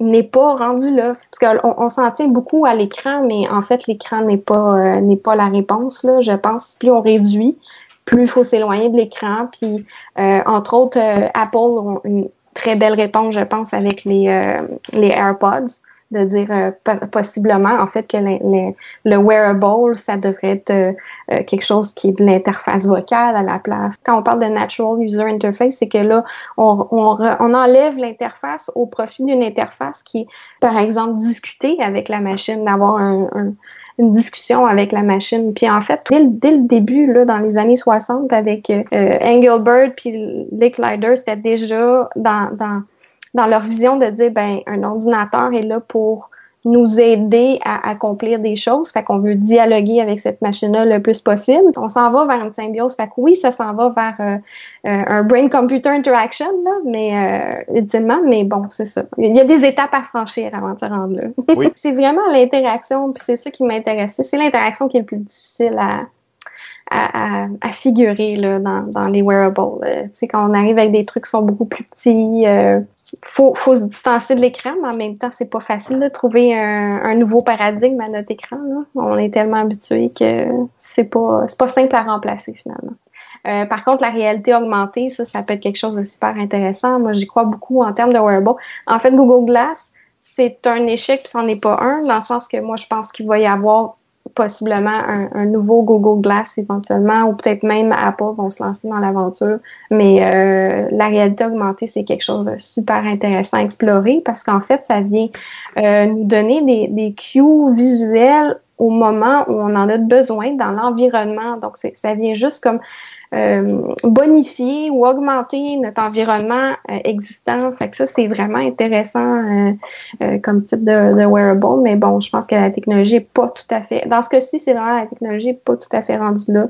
[SPEAKER 7] n'est pas rendu là. Parce qu'on on, s'en tient beaucoup à l'écran, mais en fait, l'écran n'est pas euh, pas la réponse. Là, je pense. Plus on réduit, plus il faut s'éloigner de l'écran. Puis, euh, entre autres, Apple ont une très belle réponse, je pense, avec les, les AirPods de dire euh, possiblement en fait que le wearable, ça devrait être euh, euh, quelque chose qui est de l'interface vocale à la place. Quand on parle de natural user interface, c'est que là, on, on, on enlève l'interface au profit d'une interface qui par exemple, discuter avec la machine, d'avoir un, une discussion avec la machine. Puis en fait, dès, dès le début, là, dans les années 60, avec Engelbert puis Licklider, c'était déjà dans, dans dans leur vision de dire ben un ordinateur est là pour nous aider à accomplir des choses. Fait qu'on veut dialoguer avec cette machine-là le plus possible. On s'en va vers une symbiose. Fait que oui, ça s'en va vers euh, euh, un brain-computer interaction, là, mais euh, ultimement, mais bon, c'est ça. Il y a des étapes à franchir avant de se rendre là. Oui. c'est vraiment l'interaction, puis c'est ça qui m'intéresse. C'est l'interaction qui est le plus difficile à, à, à, figurer là, dans, dans les wearables. Euh, tu sais, quand on arrive avec des trucs qui sont beaucoup plus petits, euh, faut, faut se distancer de l'écran, mais en même temps, c'est pas facile de trouver un, un, nouveau paradigme à notre écran. On est tellement habitué que c'est pas, pas simple à remplacer finalement. Euh, par contre, la réalité augmentée, ça, ça peut être quelque chose de super intéressant. Moi, j'y crois beaucoup en termes de wearable. En fait, Google Glass, c'est un échec, puis c'en est pas un, dans le sens que moi, je pense qu'il va y avoir possiblement un, nouveau Google Glass éventuellement, ou peut-être même Apple vont se lancer dans l'aventure. Mais euh, la réalité augmentée, c'est quelque chose de super intéressant à explorer parce qu'en fait, ça vient euh, nous donner des, des cues visuels au moment où on en a besoin dans l'environnement. Donc, ça vient juste comme bonifier ou augmenter notre environnement euh, existant. Fait que ça, c'est vraiment intéressant euh, comme type de, wearable. Mais bon, je pense que la technologie est pas tout à fait. Dans ce cas-ci, c'est vraiment la technologie n'est pas tout à fait rendue là.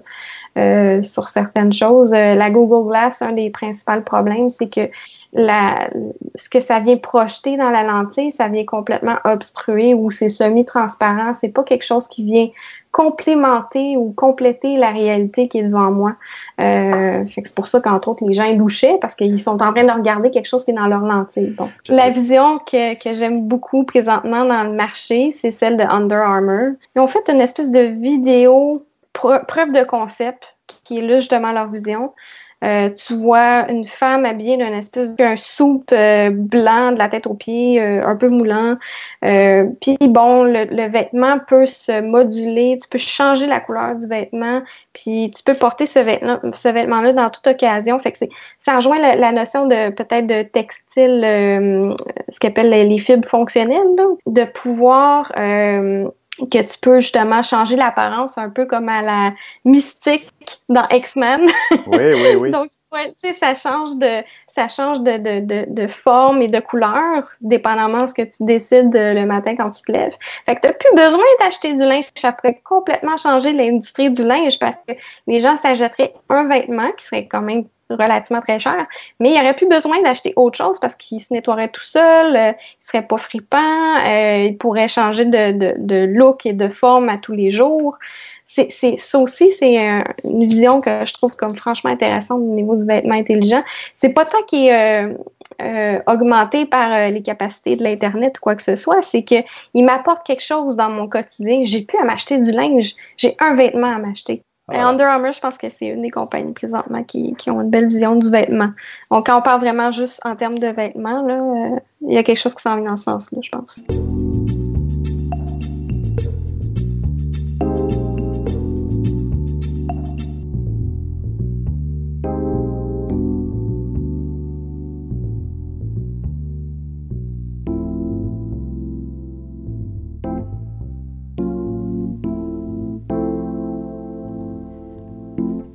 [SPEAKER 7] Sur certaines choses. la Google Glass, un des principaux problèmes, c'est que la, ce que ça vient projeter dans la lentille, ça vient complètement obstruer ou c'est semi-transparent. C'est pas quelque chose qui vient complémenter ou compléter la réalité qui est devant moi. Euh, c'est pour ça qu'entre autres, les gens louchaient parce qu'ils sont en train de regarder quelque chose qui est dans leur lentille. La vision que, que j'aime beaucoup présentement dans le marché, c'est celle de Under Armour. Ils ont fait une espèce de vidéo preuve de concept qui est là justement leur vision. Euh, tu vois une femme habillée d'un espèce d'un soute euh, blanc de la tête aux pieds, euh, un peu moulant. Puis bon, le, vêtement peut se moduler, tu peux changer la couleur du vêtement, puis tu peux porter ce vêtement, ce vêtement-là dans toute occasion. Fait que ça rejoint la, notion de peut-être de textile, ce qu'on appelle les, fibres fonctionnelles, de pouvoir que tu peux justement changer l'apparence un peu comme à la mystique dans X-Men.
[SPEAKER 6] Oui, oui, oui.
[SPEAKER 7] Donc, tu sais, ça change de ça change de, de, de, de, forme et de couleur, dépendamment de ce que tu décides le matin quand tu te lèves. Fait que tu n'as plus besoin d'acheter du linge. Ça pourrait complètement changer l'industrie du linge parce que les gens s'achèteraient un vêtement qui serait quand même relativement très cher, mais il n'y aurait plus besoin d'acheter autre chose parce qu'il se nettoierait tout seul, euh, il serait pas fripant, euh, il pourrait changer de, look et de forme à tous les jours. C'est, c'est, ça aussi, c'est une vision que je trouve comme franchement intéressante au niveau du vêtement intelligent. C'est pas tant qu'il est, euh, euh, augmenté par les capacités de l'Internet ou quoi que ce soit. C'est qu'il m'apporte quelque chose dans mon quotidien. J'ai plus à m'acheter du linge. J'ai un vêtement à m'acheter. Et ah. Under Armour, je pense que c'est une des compagnies présentement qui, qui, ont une belle vision du vêtement. Donc, quand on parle vraiment juste en termes de vêtements, là, il y a quelque chose qui s'en vient dans ce sens-là, je pense.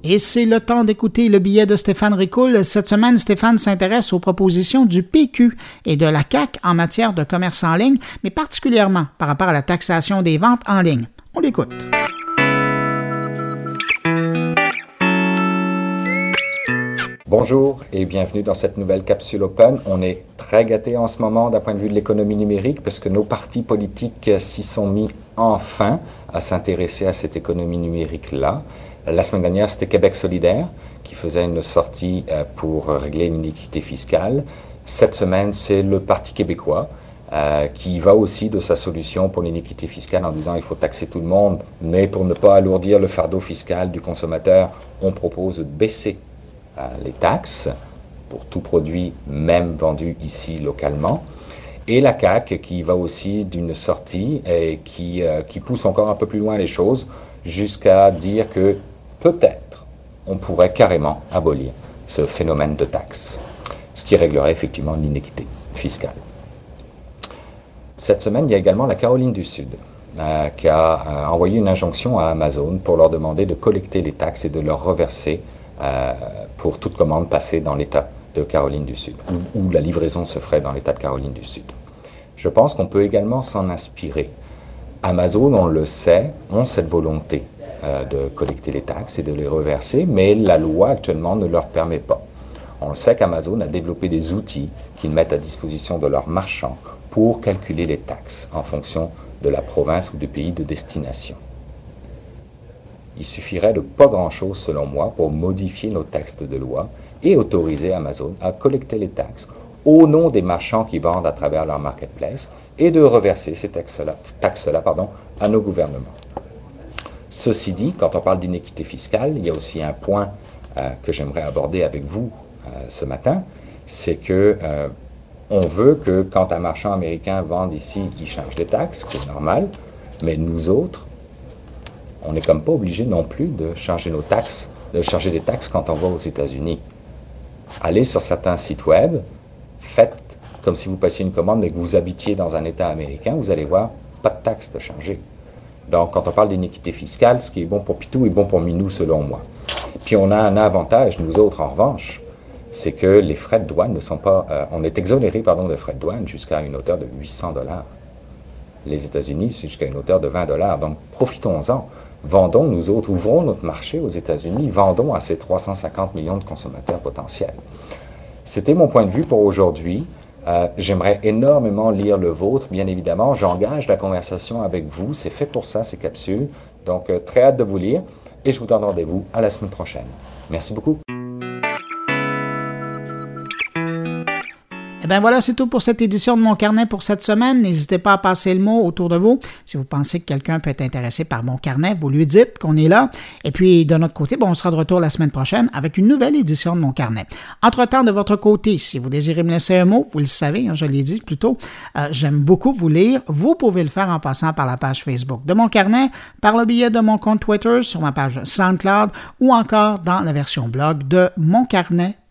[SPEAKER 1] Et c'est le temps d'écouter le billet de Stéphane Ricoul. Cette semaine, Stéphane s'intéresse aux propositions du PQ et de la CAC en matière de commerce en ligne, mais particulièrement par rapport à la taxation des ventes en ligne. On l'écoute.
[SPEAKER 8] Bonjour et bienvenue dans cette nouvelle capsule Open. On est très gâté en ce moment d'un point de vue de l'économie numérique parce que nos partis politiques s'y sont mis enfin à s'intéresser à cette économie numérique-là. La semaine dernière, c'était Québec solidaire qui faisait une sortie euh, pour régler une iniquité fiscale. Cette semaine, c'est le Parti québécois euh, qui va aussi de sa solution pour l'iniquité fiscale en disant il faut taxer tout le monde, mais pour ne pas alourdir le fardeau fiscal du consommateur, on propose de baisser euh, les taxes pour tout produit, même vendu ici localement. Et la CAQ qui va aussi d'une sortie et qui, qui pousse encore un peu plus loin les choses jusqu'à dire que peut-être on pourrait carrément abolir ce phénomène de taxe, ce qui réglerait effectivement l'inéquité fiscale. Cette semaine, il y a également la Caroline du Sud euh, qui a euh, envoyé une injonction à Amazon pour leur demander de collecter les taxes et de leur reverser euh, pour toute commande passée dans l'État de Caroline du Sud, où, la livraison se ferait dans l'État de Caroline du Sud. Je pense qu'on peut également s'en inspirer. Amazon, on le sait, ont cette volonté euh, de collecter les taxes et de les reverser, mais la loi actuellement ne leur permet pas. On sait qu'Amazon a développé des outils qu'ils mettent à disposition de leurs marchands pour calculer les taxes en fonction de la province ou du pays de destination. Il suffirait de pas grand-chose, selon moi, pour modifier nos textes de loi et autoriser Amazon à collecter les taxes au nom des marchands qui vendent à travers leur marketplace et de reverser ces taxes-là taxes à nos gouvernements. Ceci dit, quand on parle d'inéquité fiscale, il y a aussi un point euh, que j'aimerais aborder avec vous euh, ce matin, c'est que euh, on veut que quand un marchand américain vend ici, il charge des taxes, ce qui est normal, mais nous autres, on n'est comme pas obligé non plus de charger nos taxes, de charger des taxes quand on va aux États-Unis. Allez sur certains sites web, faites comme si vous passiez une commande mais que vous habitiez dans un État américain, vous allez voir, pas de taxes de charger. Donc, quand on parle d'iniquité fiscale, ce qui est bon pour Pitou est bon pour Minou, selon moi. Puis, on a un avantage, nous autres, en revanche, c'est que les frais de douane ne sont pas. Euh, on est exonéré, pardon, de frais de douane jusqu'à une hauteur de 800 dollars. Les États-Unis, c'est jusqu'à une hauteur de 20 dollars. Donc, profitons-en. Vendons, nous autres, ouvrons notre marché aux États-Unis, vendons à ces 350 millions de consommateurs potentiels. C'était mon point de vue pour aujourd'hui. Euh, j'aimerais énormément lire le vôtre, bien évidemment. J'engage la conversation avec vous. C'est fait pour ça, ces capsules. Donc, euh, très hâte de vous lire. Et je vous donne rendez-vous à la semaine prochaine. Merci beaucoup.
[SPEAKER 1] Eh bien voilà, c'est tout pour cette édition de mon carnet pour cette semaine. N'hésitez pas à passer le mot autour de vous. Si vous pensez que quelqu'un peut être intéressé par mon carnet, vous lui dites qu'on est là. Et puis de notre côté, bon, on sera de retour la semaine prochaine avec une nouvelle édition de mon carnet. Entre-temps, de votre côté, si vous désirez me laisser un mot, vous le savez, hein, je l'ai dit plus tôt, euh, j'aime beaucoup vous lire. Vous pouvez le faire en passant par la page Facebook de mon carnet, par le billet de mon compte Twitter, sur ma page SoundCloud ou encore dans la version blog de moncarnet.com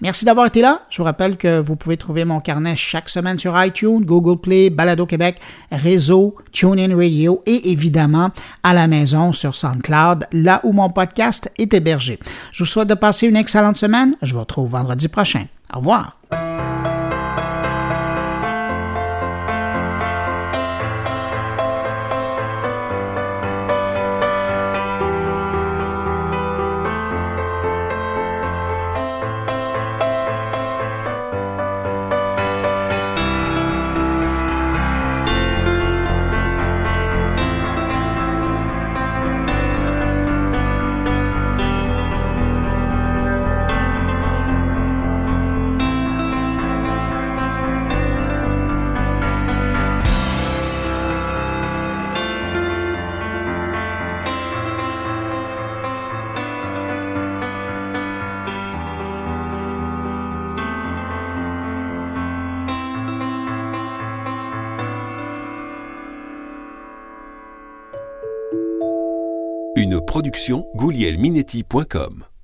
[SPEAKER 1] Merci d'avoir été là. Je vous rappelle que vous pouvez trouver mon carnet chaque semaine sur iTunes, Google Play, Balado Québec, Réseau, TuneIn Radio et évidemment à la maison sur SoundCloud, là où mon podcast est hébergé. Je vous souhaite de passer une excellente semaine. Je vous retrouve vendredi prochain. Au revoir.
[SPEAKER 9] goulielminetti.com.